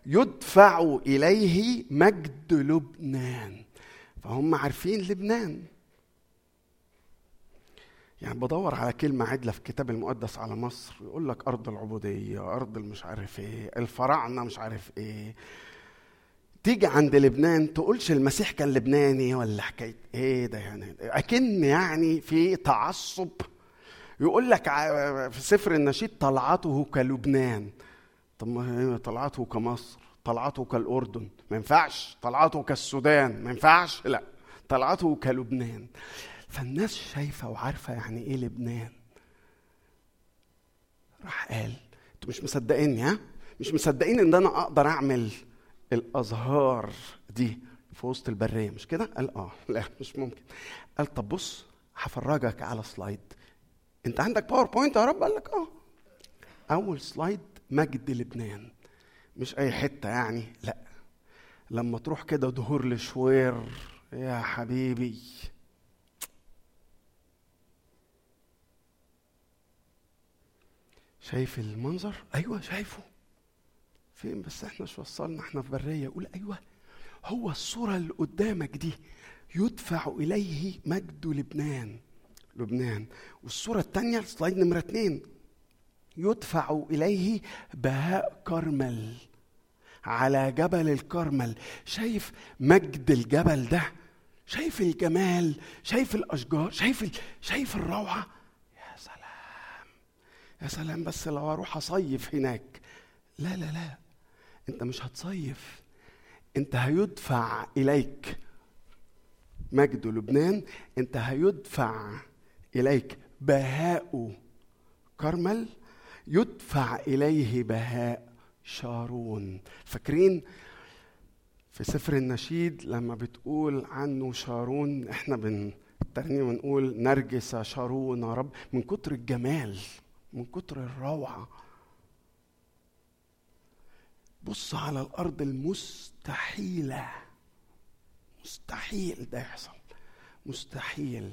يدفع إليه مجد لبنان. فهم عارفين لبنان. يعني بدور على كلمة عدلة في الكتاب المقدس على مصر يقول لك أرض العبودية أرض المش عارف إيه الفراعنة مش عارف إيه. تيجي عند لبنان تقولش المسيح كان لبناني ولا حكاية إيه ده يعني؟ أكن يعني في تعصب. يقول لك في سفر النشيد طلعته كلبنان. طب ما طلعته كمصر طلعته كالأردن. ما ينفعش. طلعته كالسودان. ما ينفعش. لا طلعته كلبنان. فالناس شايفة وعارفة يعني إيه لبنان. راح قال أنتوا مش مصدقيني ها؟ مش مصدقين إن أنا أقدر أعمل الأزهار دي في وسط البرية مش كده؟ قال آه لا مش ممكن. قال طب بص هفرجك على slide أنت عندك PowerPoint يا رب؟ قال لك آه. أول slide مجد لبنان مش أي حتة يعني لا. لما تروح كده ضهور الشوير يا حبيبي. شايف المنظر؟ أيوه شايفه. فين بس؟ إحنا مش وصلنا إحنا في برية. يقول أيوه. هو الصورة اللي قدامك دي يدفع إليه مجد لبنان لبنان. والصورة الثانية سلايد نمرة اتنين يدفع إليه بهاء كرمل. على جبل الكرمل. شايف مجد الجبل ده؟ شايف الجمال؟ شايف الأشجار؟ شايف. شايف الروعة؟ يا سلام بس لو أروح أصيف هناك. لا لا لا أنت مش هتصيف. أنت هيدفع إليك مجد لبنان أنت هيدفع إليك بهاء كرمل يدفع إليه بهاء شارون. فاكرين في سفر النشيد لما بتقول عنه شارون؟ إحنا بن الترنيمه نقول نرجس شارون يا رب من كتر الجمال. من كتر الروعة. بص على الأرض المستحيلة. مستحيل ده يحصل. مستحيل.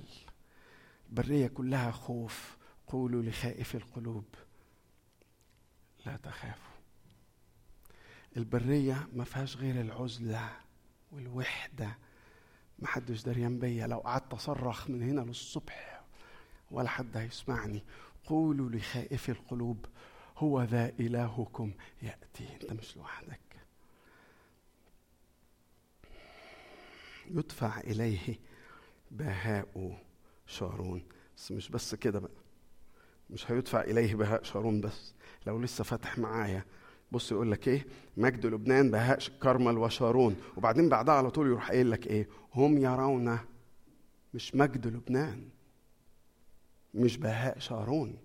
البرية كلها خوف. قولوا لخائف القلوب. لا تخافوا. البرية ما فيهاش غير العزلة والوحدة. ما حدش دريان بيا لو قعدت أصرخ من هنا للصبح ولا حد هيسمعني. قولوا لخائف القلوب هو ذا إلهكم يأتي. أنت مش لوحدك. يدفع إليه بهاء شارون. بس مش بس كده بقى. مش هيدفع إليه بهاء شارون بس. لو لسه فاتح معايا. بص يقول لك إيه؟ مجد لبنان بهاء كرمل وشارون. وبعدين بعدها على طول يروح قايل لك إيه؟ هم يرون. مش مجد لبنان. مش بهاء شارون.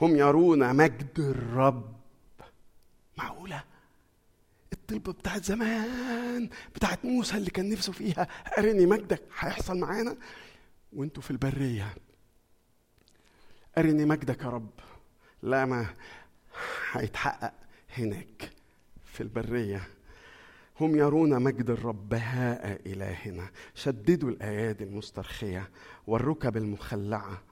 هم يرون مجد الرب. معقولة؟ الطلبة بتاعت زمان بتاعت موسى اللي كان نفسه فيها أرني مجدك هيحصل معانا؟ وانتوا في البرية. أرني مجدك يا رب. لا ما هيتحقق هناك في البرية. هم يرون مجد الرب بهاء إلهنا. شددوا الأيادي المسترخية والركب المخلعة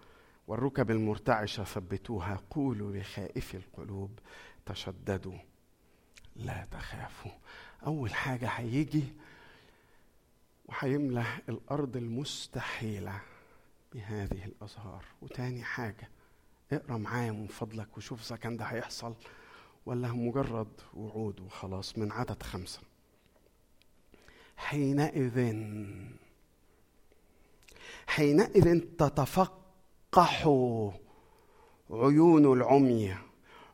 والركب المرتعشة ثبتوها. قولوا لخائفي القلوب. تشددوا. لا تخافوا. أول حاجة هيجي وهيملى الأرض المستحيلة بهذه الأزهار. وتاني حاجة اقرأ معايا من فضلك وشوف إذا كان ده هيحصل ولا مجرد وعود وخلاص من عدد خمسة. حينئذ. حينئذ تتفقح عيون العمي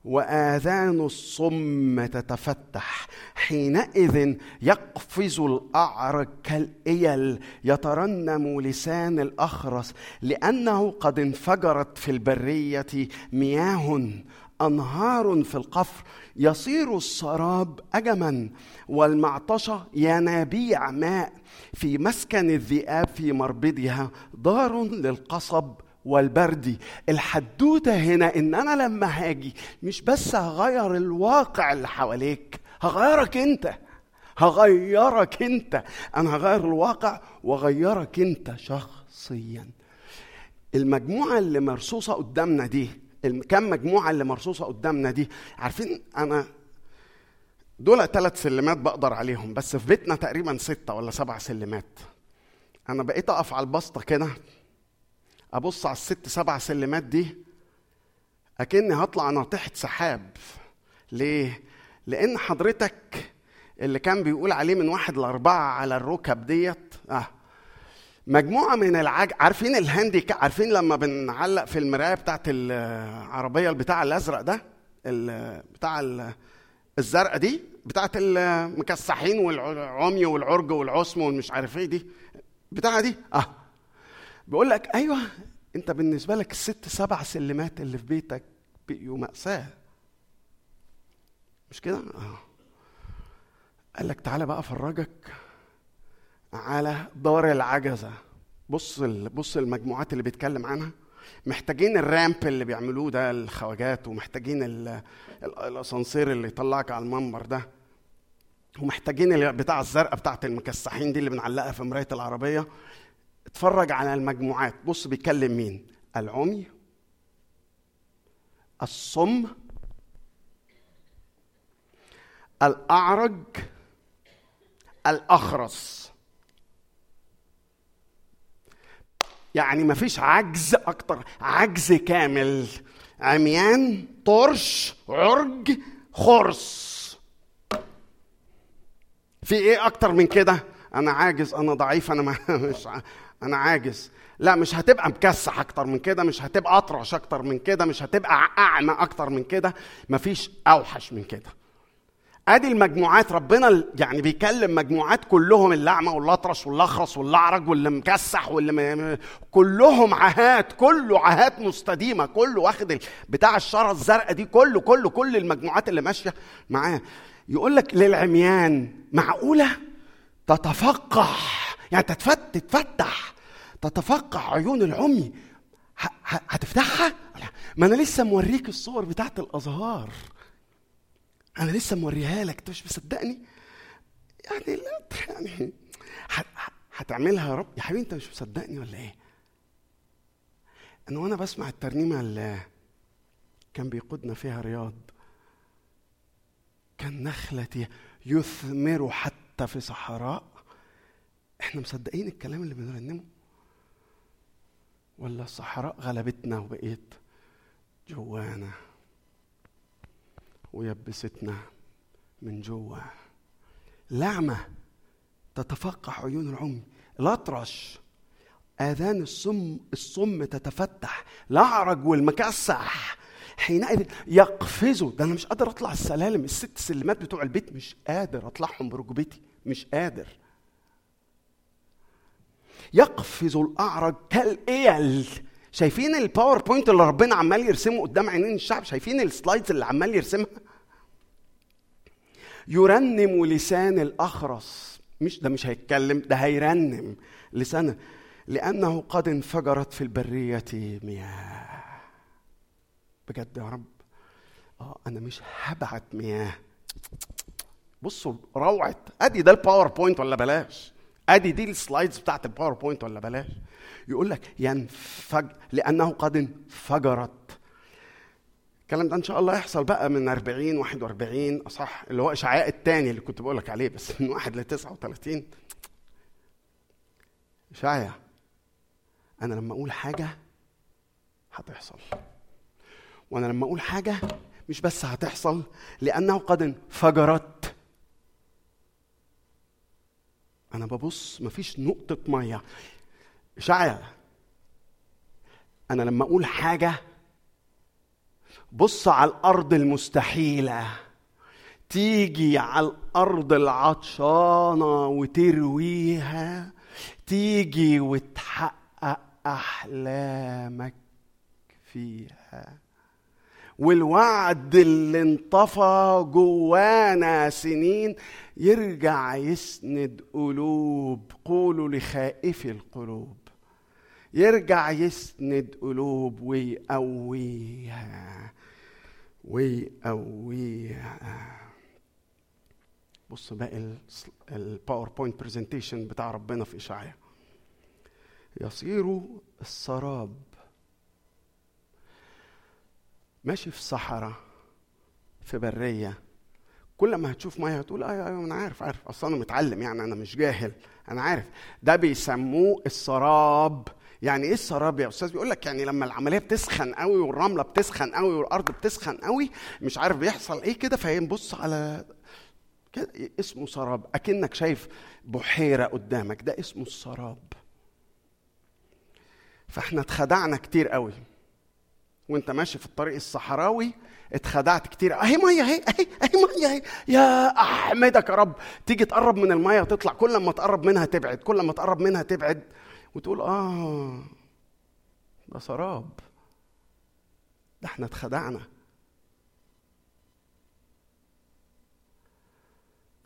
وآذان الصم تتفتح. حينئذ يقفز الاعرج كالإيل يترنم لسان الأخرس لأنه قد انفجرت في البرية مياه أنهار في القفر يصير السراب اجما والمعطشة ينابيع ماء. في مسكن الذئاب في مربدها دار للقصب والبردي الحدوتة هنا ان أنا لما هاجي مش بس هغير الواقع اللي حواليك هغيرك أنت هغيرك أنت. أنا هغير الواقع واغيرك أنت شخصيا. المجموعة اللي مرصوصة قدامنا دي كم مجموعة اللي مرصوصة قدامنا دي. عارفين أنا دول ثلاث سلمات بقدر عليهم بس في بيتنا تقريبا ستة ولا سبع سلمات. أنا بقيت أقف على البسطة كده أبص على الست سبع سلمات دي أكني هطلع ناطحه سحاب. ليه؟ لأن حضرتك اللي كان بيقول عليه من واحد لأربعة على الركب ديت آه مجموعة من العج عارفين الهاندي عارفين لما بنعلق في المراية بتاعت العربية البتاع الأزرق ده؟ بتاع ال- الزرقاء دي؟ بتاعت المكسحين والعمي والعرج والعصم والمش عارف إيه دي؟ بتاعها دي؟ آه. بيقول لك أيوه أنت بالنسبة لك الست سبع سلمات اللي في بيتك بقيوا مأساة. مش كده؟ آه. قال لك تعالى بقى أفرجك على دار العجزة. بص. بص المجموعات اللي بيتكلم عنها. محتاجين الرامب اللي بيعملوه ده الخواجات ومحتاجين ال... ال- الأسانسير اللي يطلعك على المنبر ده. ومحتاجين بتاع الزرقاء بتاعت المكسحين دي اللي بنعلقها في مراية العربية. اتفرج على المجموعات. بص بيتكلم مين؟ العمي الصم الأعرج الأخرس. يعني مفيش عجز أكتر. عجز كامل. عميان طرش عرج خرس. في إيه أكتر من كده؟ أنا عاجز أنا ضعيف أنا ما مش أنا عاجز. لا مش هتبقى مكسح أكتر من كده مش هتبقى أطرش أكتر من كده مش هتبقى أعمى أكتر من كده. مفيش أوحش من كده. ادي المجموعات ربنا يعني بيكلم مجموعات كلهم الاعمى والاطرش والاخرس والاعرج واللي مكسح واللي م... كلهم عاهات كله عاهات مستديمة كله واخد بتاع الشاره الزرقاء دي كله كله كل المجموعات اللي ماشية معاه. يقول لك للعميان معقولة؟ تتفقح يعني تتفت تتفتح تتفقح عيون العمي. هتفتحها؟ ما أنا لسه موريك الصور بتاعت الأزهار. أنا لسه موريها لك أنت مش مصدقني؟ يعني لا يعني هتعملها يا رب؟ يا حبيبي أنت مش مصدقني ولا إيه؟ أنا وأنا بسمع الترنيمة اللي كان بيقودنا فيها رياض كان نخلتي يثمر حتى في صحراء إحنا مصدقين الكلام اللي بنرنمه؟ ولا الصحراء غلبتنا وبقيت جوانا؟ ويبستنا من جوا لعمة تتفقح عيون العمي. الأطرش آذان الصم الصم تتفتح. الأعرج والمكسح حينئذ يقفزوا ده أنا مش قادر أطلع السلالم. الست سلمات بتوع البيت مش قادر أطلعهم بركبتي. مش قادر. يقفز الأعرج كالإيل. شايفين ال PowerPoint اللي ربنا عمال يرسمه قدام عينين الشعب؟ شايفين ال slides اللي عمال يرسمها؟ يرنم لسان الأخرس. مش ده مش هيتكلم ده هيرنم لسانه لأنه قد انفجرت في البرية مياه. بجد يا رب. آه أنا مش هبعت مياه. بصوا روعة. أدي ده ال PowerPoint ولا بلاش؟ أدي دي ال slides بتاعت ال PowerPoint ولا بلاش؟ يقول لك ينفج لأنه قد انفجرت. الكلام ده إن شاء الله يحصل بقى من 40 41 أصح اللي هو اشعياء الثاني اللي كنت بقول لك عليه بس من 1 ل 39 اشعياء أنا لما أقول حاجة هتحصل. وأنا لما أقول حاجة مش بس هتحصل لأنه قد انفجرت. أنا ببص مفيش نقطة مية. اشعيا أنا لما أقول حاجة بص على الأرض المستحيلة تيجي على الأرض العطشانة وترويها تيجي وتحقق أحلامك فيها. والوعد اللي انطفى جوانا سنين يرجع يسند قلوب قولوا لخائفي القلوب. يرجع يسند قلوب ويقويها ويقويها. بص باقي ال PowerPoint presentation بتاع ربنا في إشعياء. يصير السراب ماشي في صحراء في برية. كل ما هتشوف مية هتقول أيوه أيوه أنا عارف عارف. أصل أنا متعلم يعني أنا مش جاهل. أنا عارف. ده بيسموه السراب. يعني إيه السراب يا أستاذ؟ بيقول لك يعني لما العملية بتسخن قوي والرملة بتسخن قوي والأرض بتسخن قوي مش عارف بيحصل إيه كده فهي نبص على كده اسمه سراب أكنك شايف بحيرة قدامك ده اسمه السراب. فإحنا اتخدعنا كتير قوي. وأنت ماشي في الطريق الصحراوي اتخدعت كتير. أهي مية أهي أهي أهي مية أهي. يا أحمدك يا رب. تيجي تقرب من المية وتطلع. كل ما تقرب منها تبعد كل ما تقرب منها تبعد. وتقول آه ده سراب. ده إحنا اتخدعنا.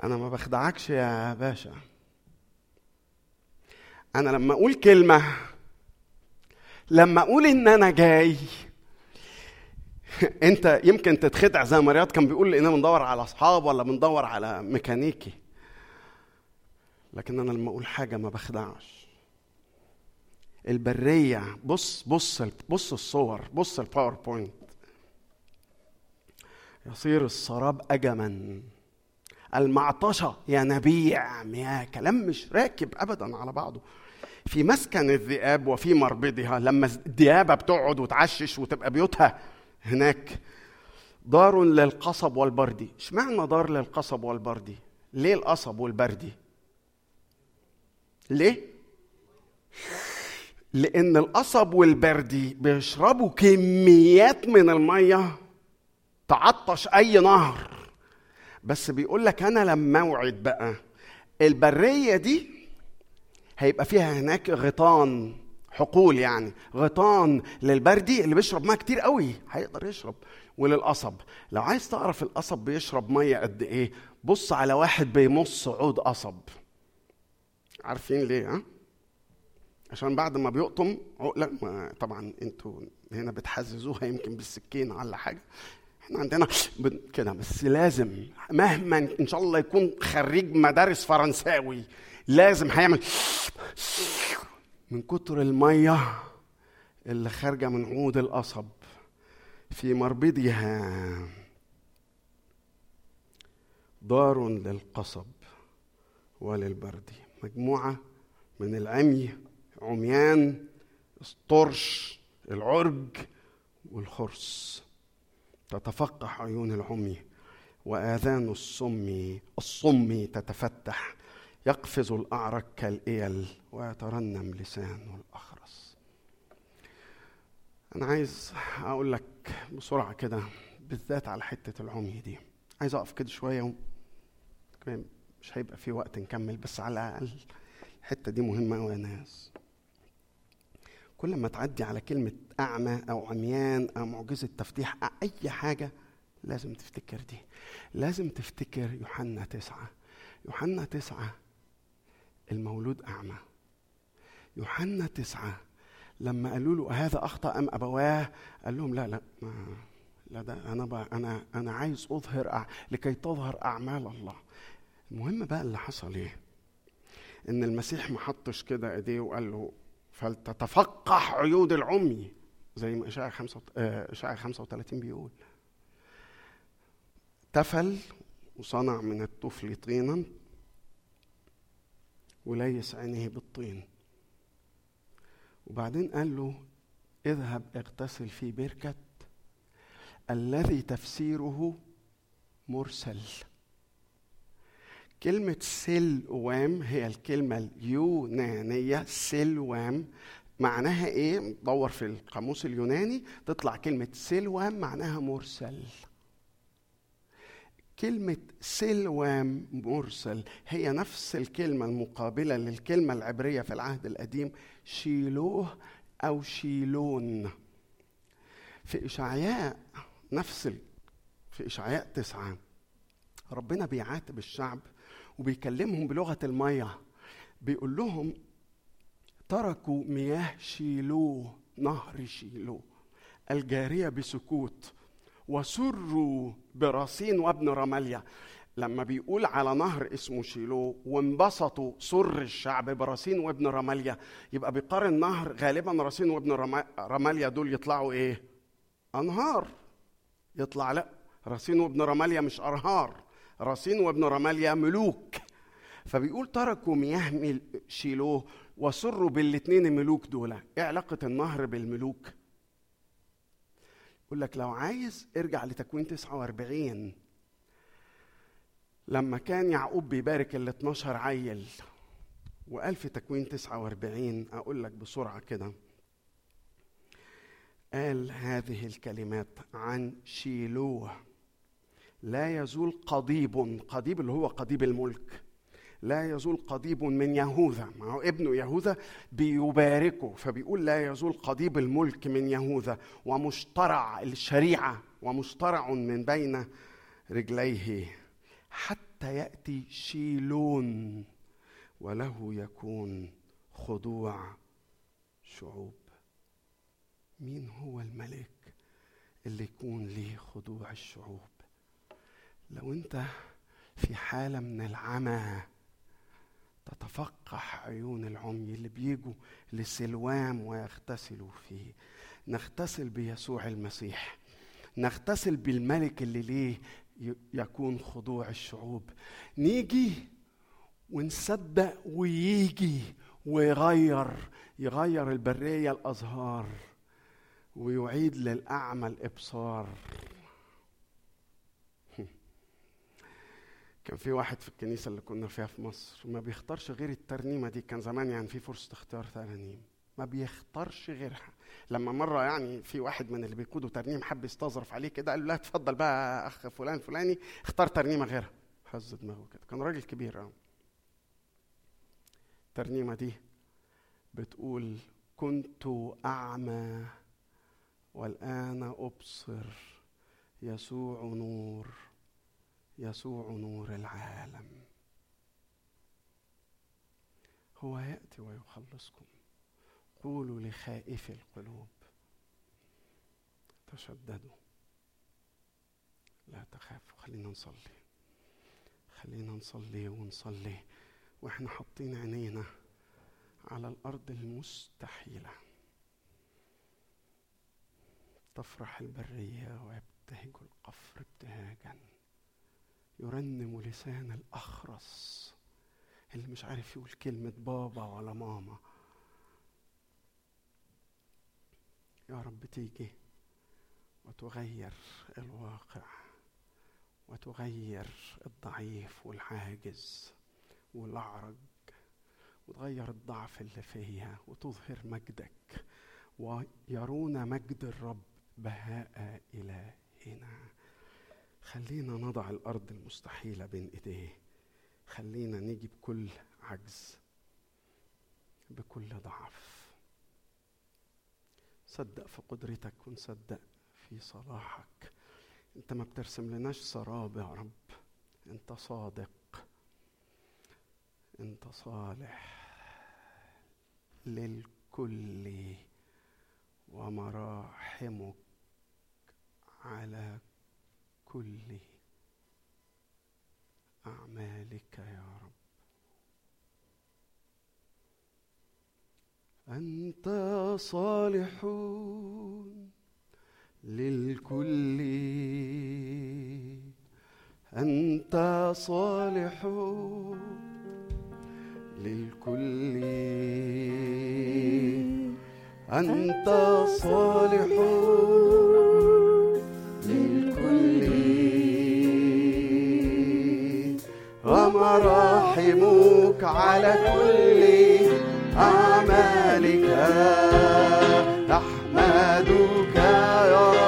أنا ما بخدعكش يا باشا. أنا لما أقول كلمة لما أقول إن أنا جاي أنت يمكن تتخدع زي ما رياض كان بيقول اننا بندور على أصحاب ولا بندور على ميكانيكي. لكن أنا لما أقول حاجة ما بخدعش. البرية. بص بص بص الصور بص الباوربوينت يصير السراب اجما. المعطشة ينابيع مياه كلام مش راكب ابدا على بعضه. في مسكن الذئاب وفي مربضها لما الديابه بتقعد وتعشش وتبقى بيوتها هناك دار للقصب والبردي. اشمعنى دار للقصب والبردي؟ ليه القصب والبردي؟ ليه؟ لأن القصب والبردي بيشربوا كميات من المية تعطش أي نهر. بس بيقول لك أنا لما اوعد بقى البرية دي هيبقى فيها هناك غيطان حقول يعني غيطان للبردي اللي بيشرب ميه كتير قوي هيقدر يشرب وللقصب. لو عايز تعرف القصب بيشرب ميه قد إيه بص على واحد بيمص عود قصب. عارفين ليه ها؟ عشان بعد ما بيقطم عقله ما طبعا أنتوا هنا بتحززوها يمكن بالسكين ولا حاجة. إحنا عندنا كده بس لازم مهما إن شاء الله يكون خريج مدارس فرنساوي لازم هيعمل من كتر المية اللي خارجة من عود القصب في مربدها دار للقصب وللبردي مجموعة من العمي عميان الطرش العرج والخرس. تتفقح عيون العمي وآذان الصم الصم تتفتح. يقفز الأعرج كالإيل ويترنم لسان الأخرس. أنا عايز أقول لك بسرعة كده بالذات على حتة العمي دي. عايز أقف كده شوية و... مش هيبقى في وقت نكمل بس على الأقل الحتة دي مهمة قوي يا ناس. كل ما تعدي على كلمة أعمى أو عميان أو معجزة تفتيح أي حاجة لازم تفتكر دي. لازم تفتكر يوحنا تسعة. يوحنا تسعة المولود أعمى. يوحنا تسعة لما قالوا له هذا أخطأ أم أبواه؟ قال لهم لا لا ما لا ده أنا بقى أنا أنا عايز أظهر أع... لكي تظهر أعمال الله. المهم بقى اللي حصل إيه؟ إن المسيح ما حطش كده إيديه وقال له فلتتفقح عيود العمي زي ما خمسة إشاعة 35 بيقول. تفل وصنع من الطفل طينا وليس عينه بالطين. وبعدين قال له اذهب اغتسل في بركة الذي تفسيره مرسل. كلمة سلوام هي الكلمة اليونانية سلوام معناها إيه؟ دور في القاموس اليوناني تطلع كلمة سلوام معناها مرسل كلمة سلوام مرسل هي نفس الكلمة المقابلة للكلمة العبرية في العهد القديم شيلوه أو شيلون في إشعياء نفس. في إشعياء تسعة ربنا بيعاتب الشعب وبيكلمهم بلغة المية بيقول لهم تركوا مياه شيلوه نهر شيلوه. الجارية بسكوت. وسروا براسين وابن رماليا لما بيقول على نهر اسمه شيلو وانبسطوا سر الشعب براسين وابن رماليا يبقى بيقارن نهر غالبا راسين وابن رماليا دول يطلعوا إيه؟ أنهار. يطلع لأ راسين وابن رماليا مش أنهار. راسين وابن رماليا ملوك فبيقول تركوا مياه شيلوه وسروا بالاثنين الملوك دول. إيه علاقة النهر بالملوك؟ يقول لك لو عايز ارجع لتكوين 49 لما كان يعقوب بيبارك ال 12 عيل وقال في تكوين 49 أقول لك بسرعة كده. قال هذه الكلمات عن شيلوه. لا يزول قضيب قضيب اللي هو قضيب الملك. لا يزول قضيب من يهوذا ما هو ابنه يهوذا بيباركه فبيقول لا يزول قضيب الملك من يهوذا ومشترع الشريعة ومشترع من بين رجليه. حتى يأتي شيلون وله يكون خضوع شعوب. مين هو الملك اللي يكون ليه خضوع الشعوب؟ لو انت في حالة من العمى تتفقح عيون العمي اللي بيجوا لسلوام ويغتسلوا فيه. نغتسل بيسوع المسيح. نغتسل بالملك اللي ليه يكون خضوع الشعوب. نيجي ونصدق ويجي ويغير يغير البرية الأزهار ويعيد للأعمى الإبصار. كان في واحد في الكنيسة اللي كنا فيها في مصر ما بيختارش غير الترنيمة دي. كان زمان يعني في فرصة اختيار ترانيم. ما بيختارش غيرها. لما مرة يعني في واحد من اللي بيقودوا ترنيم حب يستظرف عليه كده قال له لا اتفضل بقى أخ فلان فلاني. اختار ترنيمة غيرها. هز دماغه كده. كان راجل كبير آه الترنيمة دي بتقول كنت أعمى والآن أبصر يسوع نور. يسوع نور العالم. هو يأتي ويخلصكم. قولوا لخائفي القلوب. تشددوا. لا تخافوا. خلينا نصلي. خلينا نصلي ونصلي. وإحنا حاطين عينينا على الأرض المستحيلة. تفرح البرية ويبتهج القفر ابتهاجا. يرنم لسان الأخرس اللي مش عارف يقول كلمة بابا ولا ماما. يا رب تيجي وتغير الواقع وتغير الضعيف والعاجز والأعرج وتغير الضعف اللي فيا وتظهر مجدك ويرون مجد الرب بهاء إلهنا. خلينا نضع الأرض المستحيلة بين إيديه. خلينا نيجي بكل عجز بكل ضعف. صدق في قدرتك ونصدق في صلاحك. أنت ما بترسم لناش سراب يا رب. أنت صادق. أنت صالح للكل ومراحمك على كل أعمالك يا رب. أنت صالح للكل. أنت صالح للكل. أنت صالح ومراحمك على كل أعمالك. أحمدك يا رب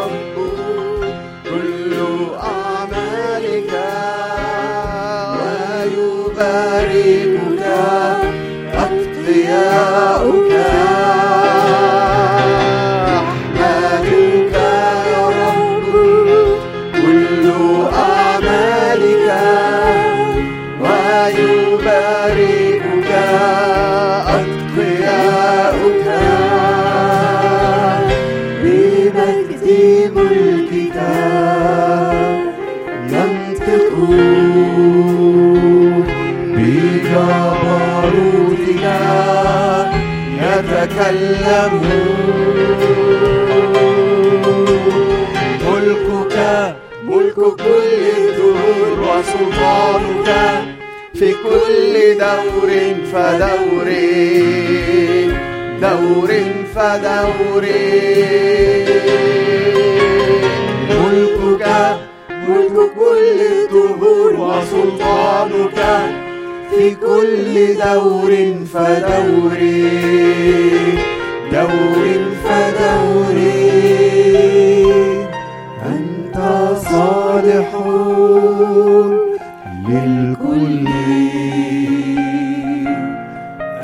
يتكلمون ملكك ملك كل الدهور وسلطانك في كل دور فدور. دور فدور. ملكك ملك كل الدهور وسلطانك في كل دور فدور. دور فدور. أنت صالح للكل.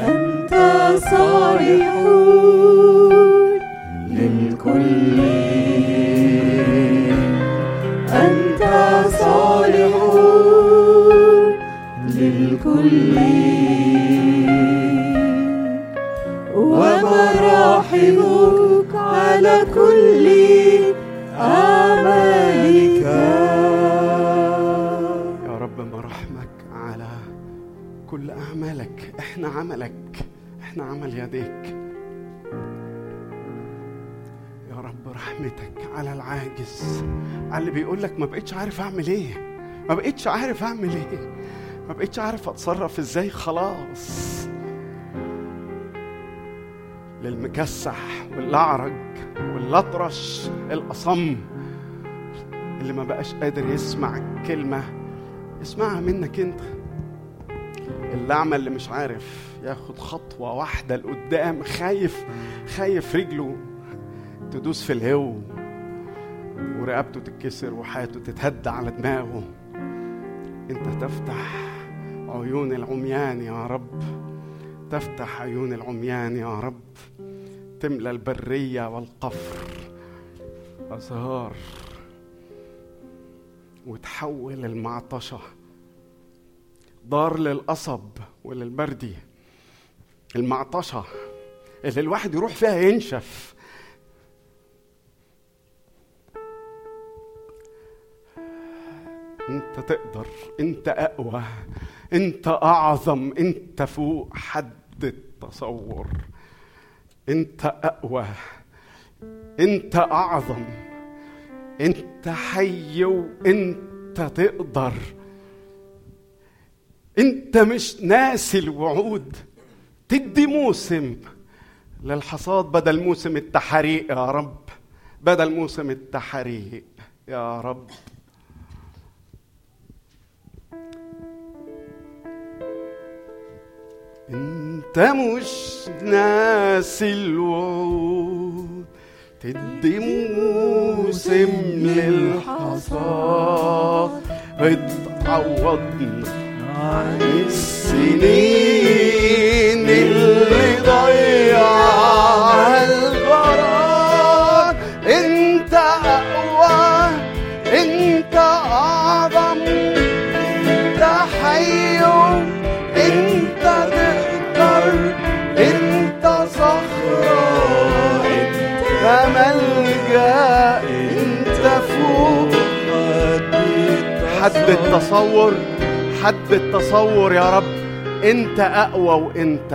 أنت صالح. يديك. يا رب رحمتك على العاجز. على اللي بيقول لك ما بقتش عارف أعمل إيه. ما بقتش عارف أعمل إيه. ما بقتش عارف أتصرف إزاي. خلاص. للمكسح والأعرج والأطرش الأصم اللي ما بقاش قادر يسمع كلمة يسمعها منك أنت. الأعمى اللي مش عارف. ياخد خطوة واحدة لقدام خايف خايف رجله تدوس في الهو ورقبته تتكسر وحياته تتهد على دماغه. انت تفتح عيون العميان يا رب تفتح عيون العميان يا رب تملى البرية والقفر أزهار وتحول المعطشة. دار للقصب وللبردي المعطشة اللي الواحد يروح فيها ينشف. انت تقدر انت أقوى انت أعظم انت فوق حد التصور. انت أقوى انت أعظم انت حي وانت تقدر. انت مش ناسي الوعود. تدي موسم للحصاد بدل موسم التحريق يا رب. بدل موسم التحريق يا رب. انت مش ناسي الوعود. تدي موسم للحصاد. بتعوضنا. عن السنين اللي ضيعها القرار انت اقوى انت اعظم انت حي انت تقدر انت صخرة انت انت فوق حد التصور حد التصور يا رب. انت اقوى وانت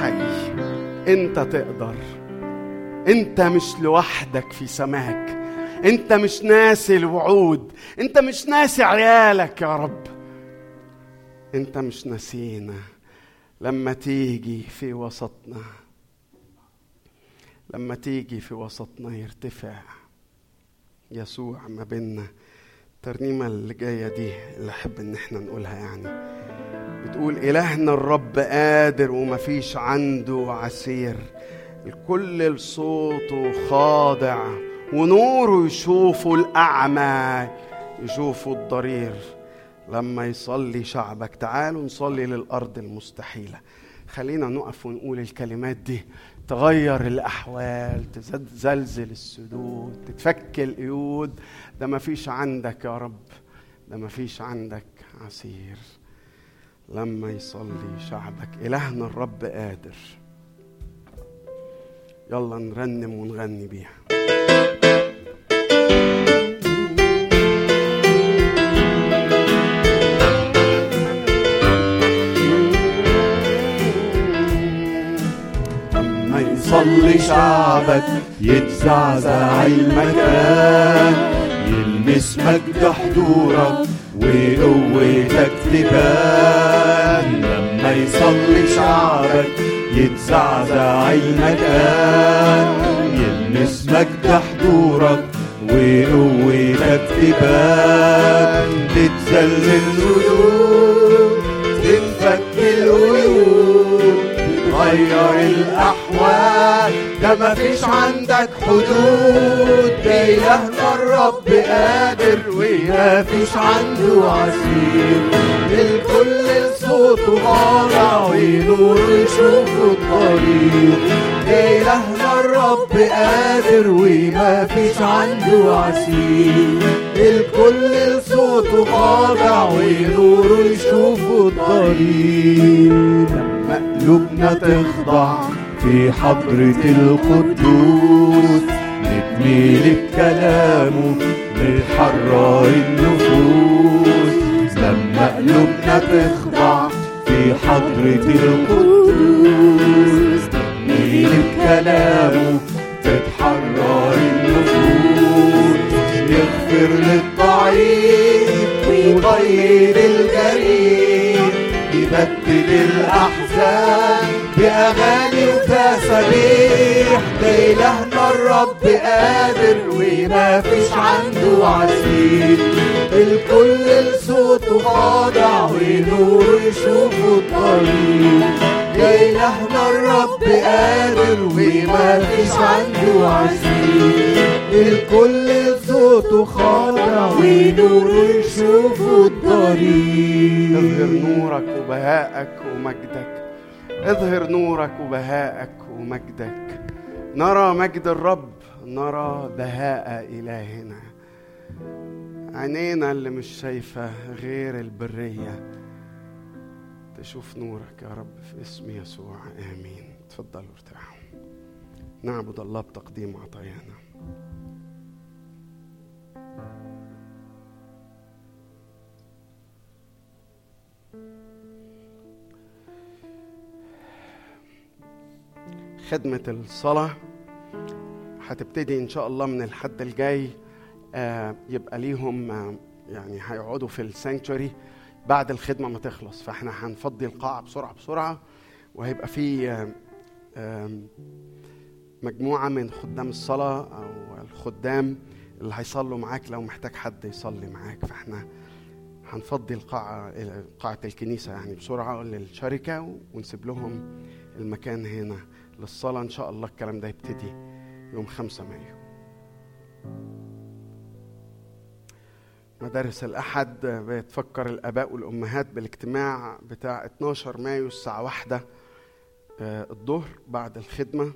حي. انت تقدر. انت مش لوحدك في سماك. انت مش ناسي الوعود. انت مش ناسي عيالك يا رب. انت مش ناسينا لما تيجي في وسطنا. لما تيجي في وسطنا يرتفع يسوع ما بيننا. الترنيمة اللي جاية دي اللي أحب إن إحنا نقولها يعني. بتقول إلهنا الرب قادر ومفيش عنده عسير. الكل لصوته خاضع ونوره يشوفه الأعمى يشوفه الضرير. لما يصلي شعبك تعالوا نصلي للأرض المستحيلة. خلينا نقف ونقول الكلمات دي. تغير الأحوال تزلزل السدود تتفك القيود. ده ما فيش عندك يا رب ده ما فيش عندك عسير. لما يصلي شعبك. إلهنا الرب قادر. يلا نرنم ونغني بيها. يصلي شعبك يتزعزع المكان. يلمس مجد حضورك وقوتك تبان لما يصلي شعبك يتزعزع المكان. يلمس مجد حضورك وقوتك تبان تتسلل الجنود تنفك القيود تغير الأحوال. ده مفيش عندك حدود. ده إلهنا الرب قادر. ومفيش عنده عسير. الكل صوته خاضع ونور يشوفوا الطريق. ده إلهنا الرب قادر. ومفيش عنده عسير. الكل صوته خاضع ونور يشوفوا الطريق. لما قلوبنا تخضع في حضرة القدوس. نتميل بكلامه نتحرر النفوس. لما قلوبنا تخضع في حضرة القدوس. نتميل بكلامه تتحرر النفوس. يغفر للضعيف ويغير الجريح يبدل الأحزان بأغاني وتسابيح إلهنا الرب قادر وما فيش عنده عسير الكل لصوته خاضع ونور يشوفوا الطريق يا إلهنا الرب قادر وما فيش عنده عسير الكل لصوته خاضع ونور يشوفوا الطريق أظهر نورك وبهائك ومجدك. أظهر نورك وبهائك ومجدك. نرى مجد الرب نرى بهاء إلهنا. عينينا اللي مش شايفة غير البرية. تشوف نورك يا رب في اسم يسوع. آمين. تفضلوا ارتاحوا نعبد الله بتقديم عطايانا. خدمة الصلاة. هتبتدي إن شاء الله من الحد الجاي آه، يبقى ليهم آه، يعني هيقعدوا في السانكتوري بعد الخدمة ما تخلص. فإحنا هنفضي القاعة بسرعة بسرعة وهيبقى في آه، مجموعة من خدام الصلاة أو الخدام اللي هيصلوا معاك لو محتاج حد يصلي معاك. فإحنا هنفضي القاعة قاعة الكنيسة يعني بسرعة للشركة ونسيب لهم المكان هنا. للصلاة إن شاء الله الكلام ده يبتدي يوم خمسة مايو. مدارس الأحد بتفكر الآباء والأمهات بالاجتماع بتاع 12 مايو الساعة واحدة آه، الظهر بعد الخدمة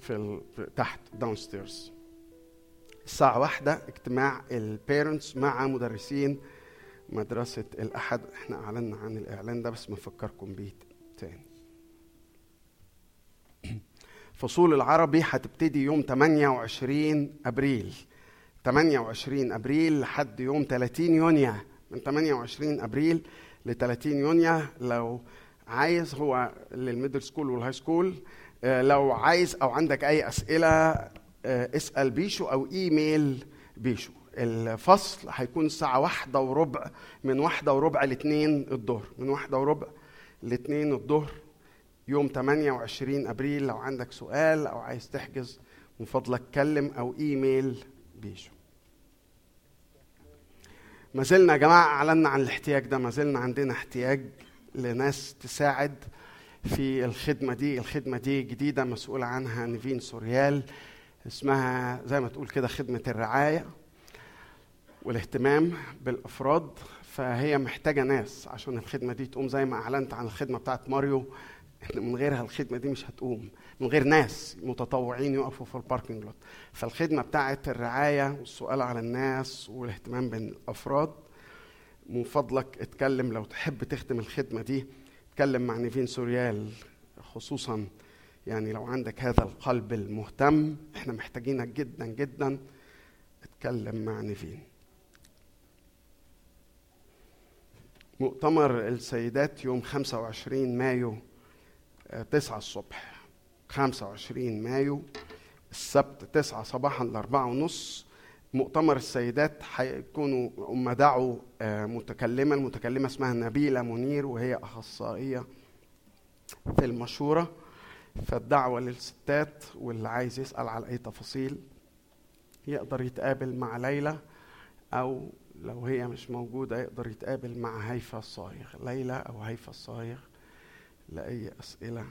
في, ال... في تحت downstairs الساعة واحدة اجتماع ال parents مع مدرسين مدرسة الأحد. إحنا أعلنا عن الإعلان ده بس بنفكركم بيه تاني. فصول العربي هتبتدي يوم 28 أبريل. 28 أبريل لحد يوم 30 يونيو. من 28 أبريل ل 30 يونيو. لو عايز هو لل middle school وال high school آه، لو عايز أو عندك أي أسئلة آه، اسأل بيشو أو إيميل بيشو. الفصل هيكون الساعة واحدة وربع من واحدة وربع لاتنين الظهر. من واحدة وربع لاتنين الظهر. يوم 28 أبريل لو عندك سؤال أو عايز تحجز من فضلك كلم أو إيميل بيشو ما زلنا يا جماعة اعلنا عن الاحتياج ده. ما زلنا عندنا احتياج لناس تساعد في الخدمة دي. الخدمة دي جديدة مسؤول عنها نيفين سوريال. اسمها زي ما تقول كده خدمة الرعاية والاهتمام بالأفراد. فهي محتاجة ناس عشان الخدمة دي تقوم. زي ما أعلنت عن الخدمة بتاعت ماريو من غيرها الخدمه دي مش هتقوم. من غير ناس متطوعين يقفوا في ال parking lot فالخدمة بتاعت الرعاية والسؤال على الناس والاهتمام بالأفراد من فضلك اتكلم لو تحب تخدم الخدمة دي اتكلم مع نيفين سوريال. خصوصا يعني لو عندك هذا القلب المهتم إحنا محتاجينك جدا جدا. اتكلم مع نيفين. مؤتمر السيدات يوم 25 مايو 9 الصبح 25 مايو السبت 9 صباحا ل 4 ونص. مؤتمر السيدات هيكونوا هم دعوا آه، متكلمة المتكلمة اسمها نبيلة منير وهي أخصائية في المشورة. فالدعوة للستات واللي عايز يسأل على أي تفاصيل يقدر يتقابل مع ليلى أو لو هي مش موجودة يقدر يتقابل مع هيفا الصايغ ليلى أو هيفا الصايغ. لأي أسئلة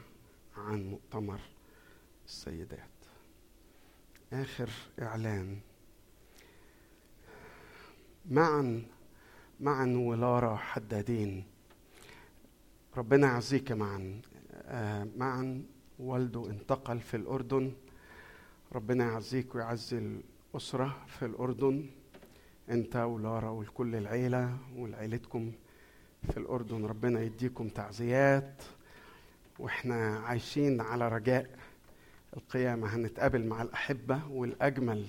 عن مؤتمر السيدات. آخر إعلان. معا معا ولارا حدادين. ربنا يعزيك معا. آه معا والده انتقل في الأردن. ربنا يعزيك ويعزي الأسرة في الأردن. أنت ولارا وكل العيلة ولعيلتكم في الأردن. ربنا يديكم تعزيات. وإحنا عايشين على رجاء القيامة. هنتقابل مع الأحبة والأجمل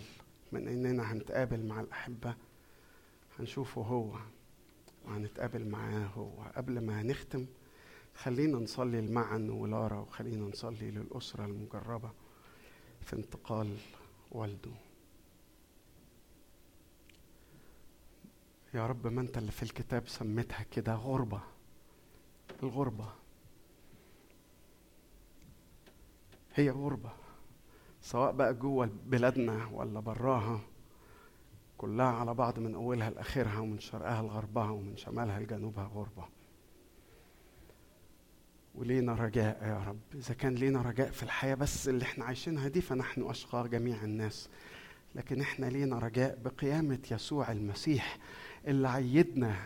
من إننا هنتقابل مع الأحبة. هنشوفه هو وهنتقابل معاه هو. قبل ما نختم خلينا نصلي لمعن ولارا وخلينا نصلي للأسرة المجربة في انتقال والده. يا رب ما انت اللي في الكتاب سميتها كده غربة. الغربة. هي غربة سواء بقى جوه بلادنا ولا براها كلها على بعض من أولها لآخرها ومن شرقها لغربها ومن شمالها لجنوبها غربة. ولينا رجاء يا رب. إذا كان لينا رجاء في الحياة بس اللي إحنا عايشينها دي فنحن أشقى جميع الناس. لكن إحنا لينا رجاء بقيامة يسوع المسيح اللي عيدنا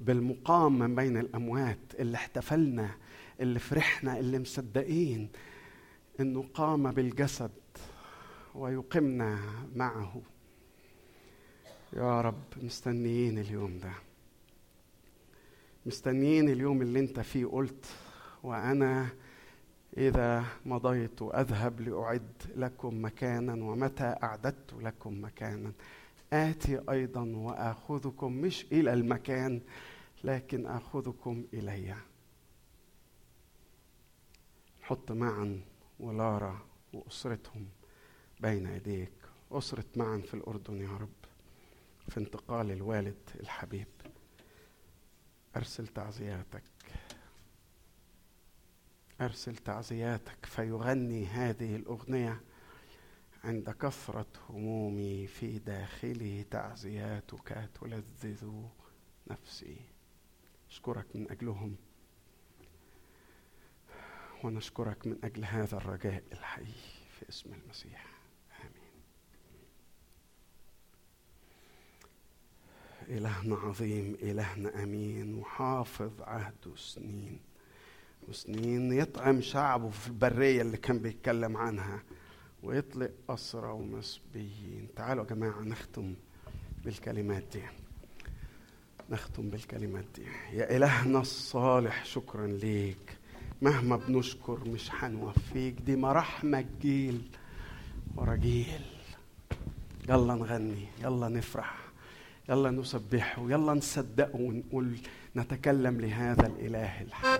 بالمقام من بين الأموات اللي احتفلنا اللي فرحنا اللي مصدقين إنه قام بالجسد ويقمنا معه. يا رب مستنيين اليوم ده. مستنيين اليوم اللي أنت فيه قلت وأنا إذا مضيت أذهب لأعد لكم مكانا ومتى أعددت لكم مكانا. آتي أيضا وأخذكم مش إلى المكان لكن أخذكم إلي. نحط معا ولارا وأسرتهم بين يديك. أسرة معا في الأردن يا رب في انتقال الوالد الحبيب. أرسل تعزياتك. أرسل تعزياتك فيغني هذه الأغنية عند كثرة همومي في داخلي. تعزياتك تلذذ نفسي. أشكرك من أجلهم. ونشكرك من أجل هذا الرجاء الحي في اسم المسيح. إلهنا عظيم إلهنا أمين وحافظ عهده سنين وسنين يطعم شعبه في البرية اللي كان بيتكلم عنها ويطلق أسرى ومسبيين. تعالوا يا جماعة نختم بالكلمات دي. نختم بالكلمات دي. يا إلهنا الصالح شكرا ليك. مهما بنشكر مش هنوفيك دي مراحمك جيل ورا جيل. يلا نغني يلا نفرح يلا نسبحه يلا نصدقه ونقول نتكلم لهذا الإله الحي.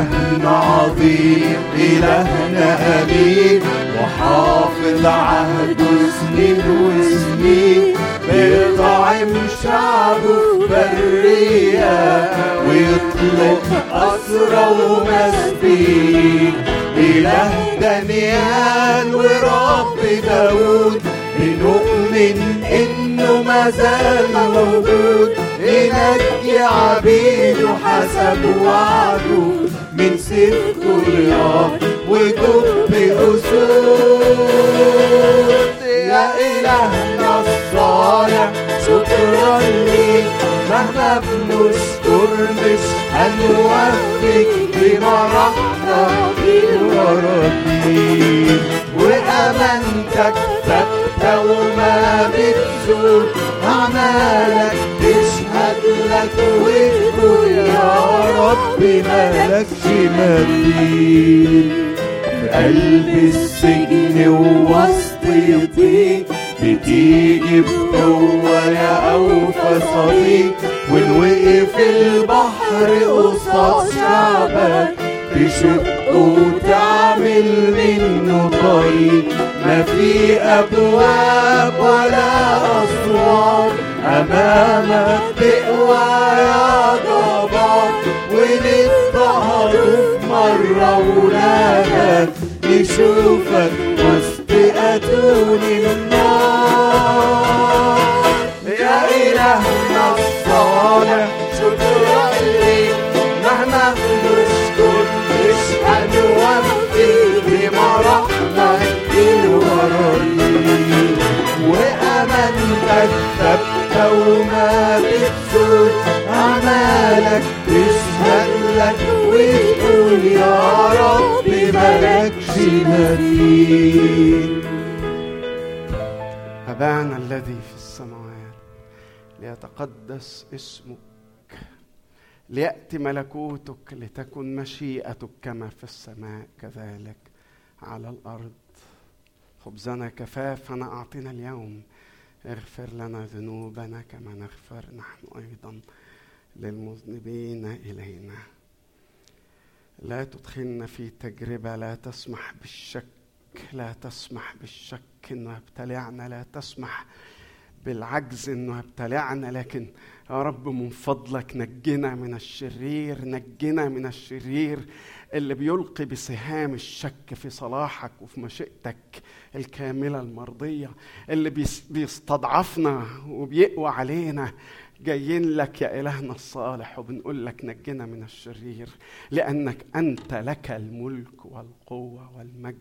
إلهنا عظيم إلهنا أمين. وحافظ عهده سنين وسنين بيطعم شعبه برية. ويطلق أسرى ومسبين. إله دانيال ورب داود. بنؤمن إنه مازال موجود. ينجي عبيده حسب وعده من سيف جولياث ودب أسود يا إلهنا الصالح شكرا ليك مهما بنشكر مش هنوفيك بمراحمك وراضيك وأمانتك ثابتة وما بتزول أعمالك. تشهد لك وتقول يا رب مالكش مثيل في قلب السجن ووسط الضيق بتيجي بقوة يا أوفى صديق. ونوقف البحر قصاد شعبك تشق وتعمل منه طريق ما في أبواب ولا أسوار أمام قدامك تقوى يا جبار ونضطهد في مرة ولادك. نشوفك وسط أتون النار يا إلهنا الصالح شكرا أعمالك تشهد لك وتقول يا رب مالكش مثيل أبانا الذي في السماوات ليتقدس اسمك ليأتي ملكوتك لتكن مشيئتك كما في السماء كذلك على الأرض. خبزنا كفافنا أعطنا اليوم اغفر لنا ذنوبنا كما نغفر نحن أيضا. للمذنبين إلينا. لا تدخلنا في تجربة لا تسمح بالشك لا تسمح بالشك إنه يبتلعنا لا تسمح بالعجز إنه يبتلعنا لكن يا رب من فضلك نجنا من الشرير نجنا من الشرير اللي بيلقي بسهام الشك في صلاحك وفي مشيئتك الكاملة المرضية اللي بيس- بيستضعفنا وبيقوى علينا. جايين لك يا إلهنا الصالح وبنقول لك نجنا من الشرير لأنك أنت لك الملك والقوة والمجد.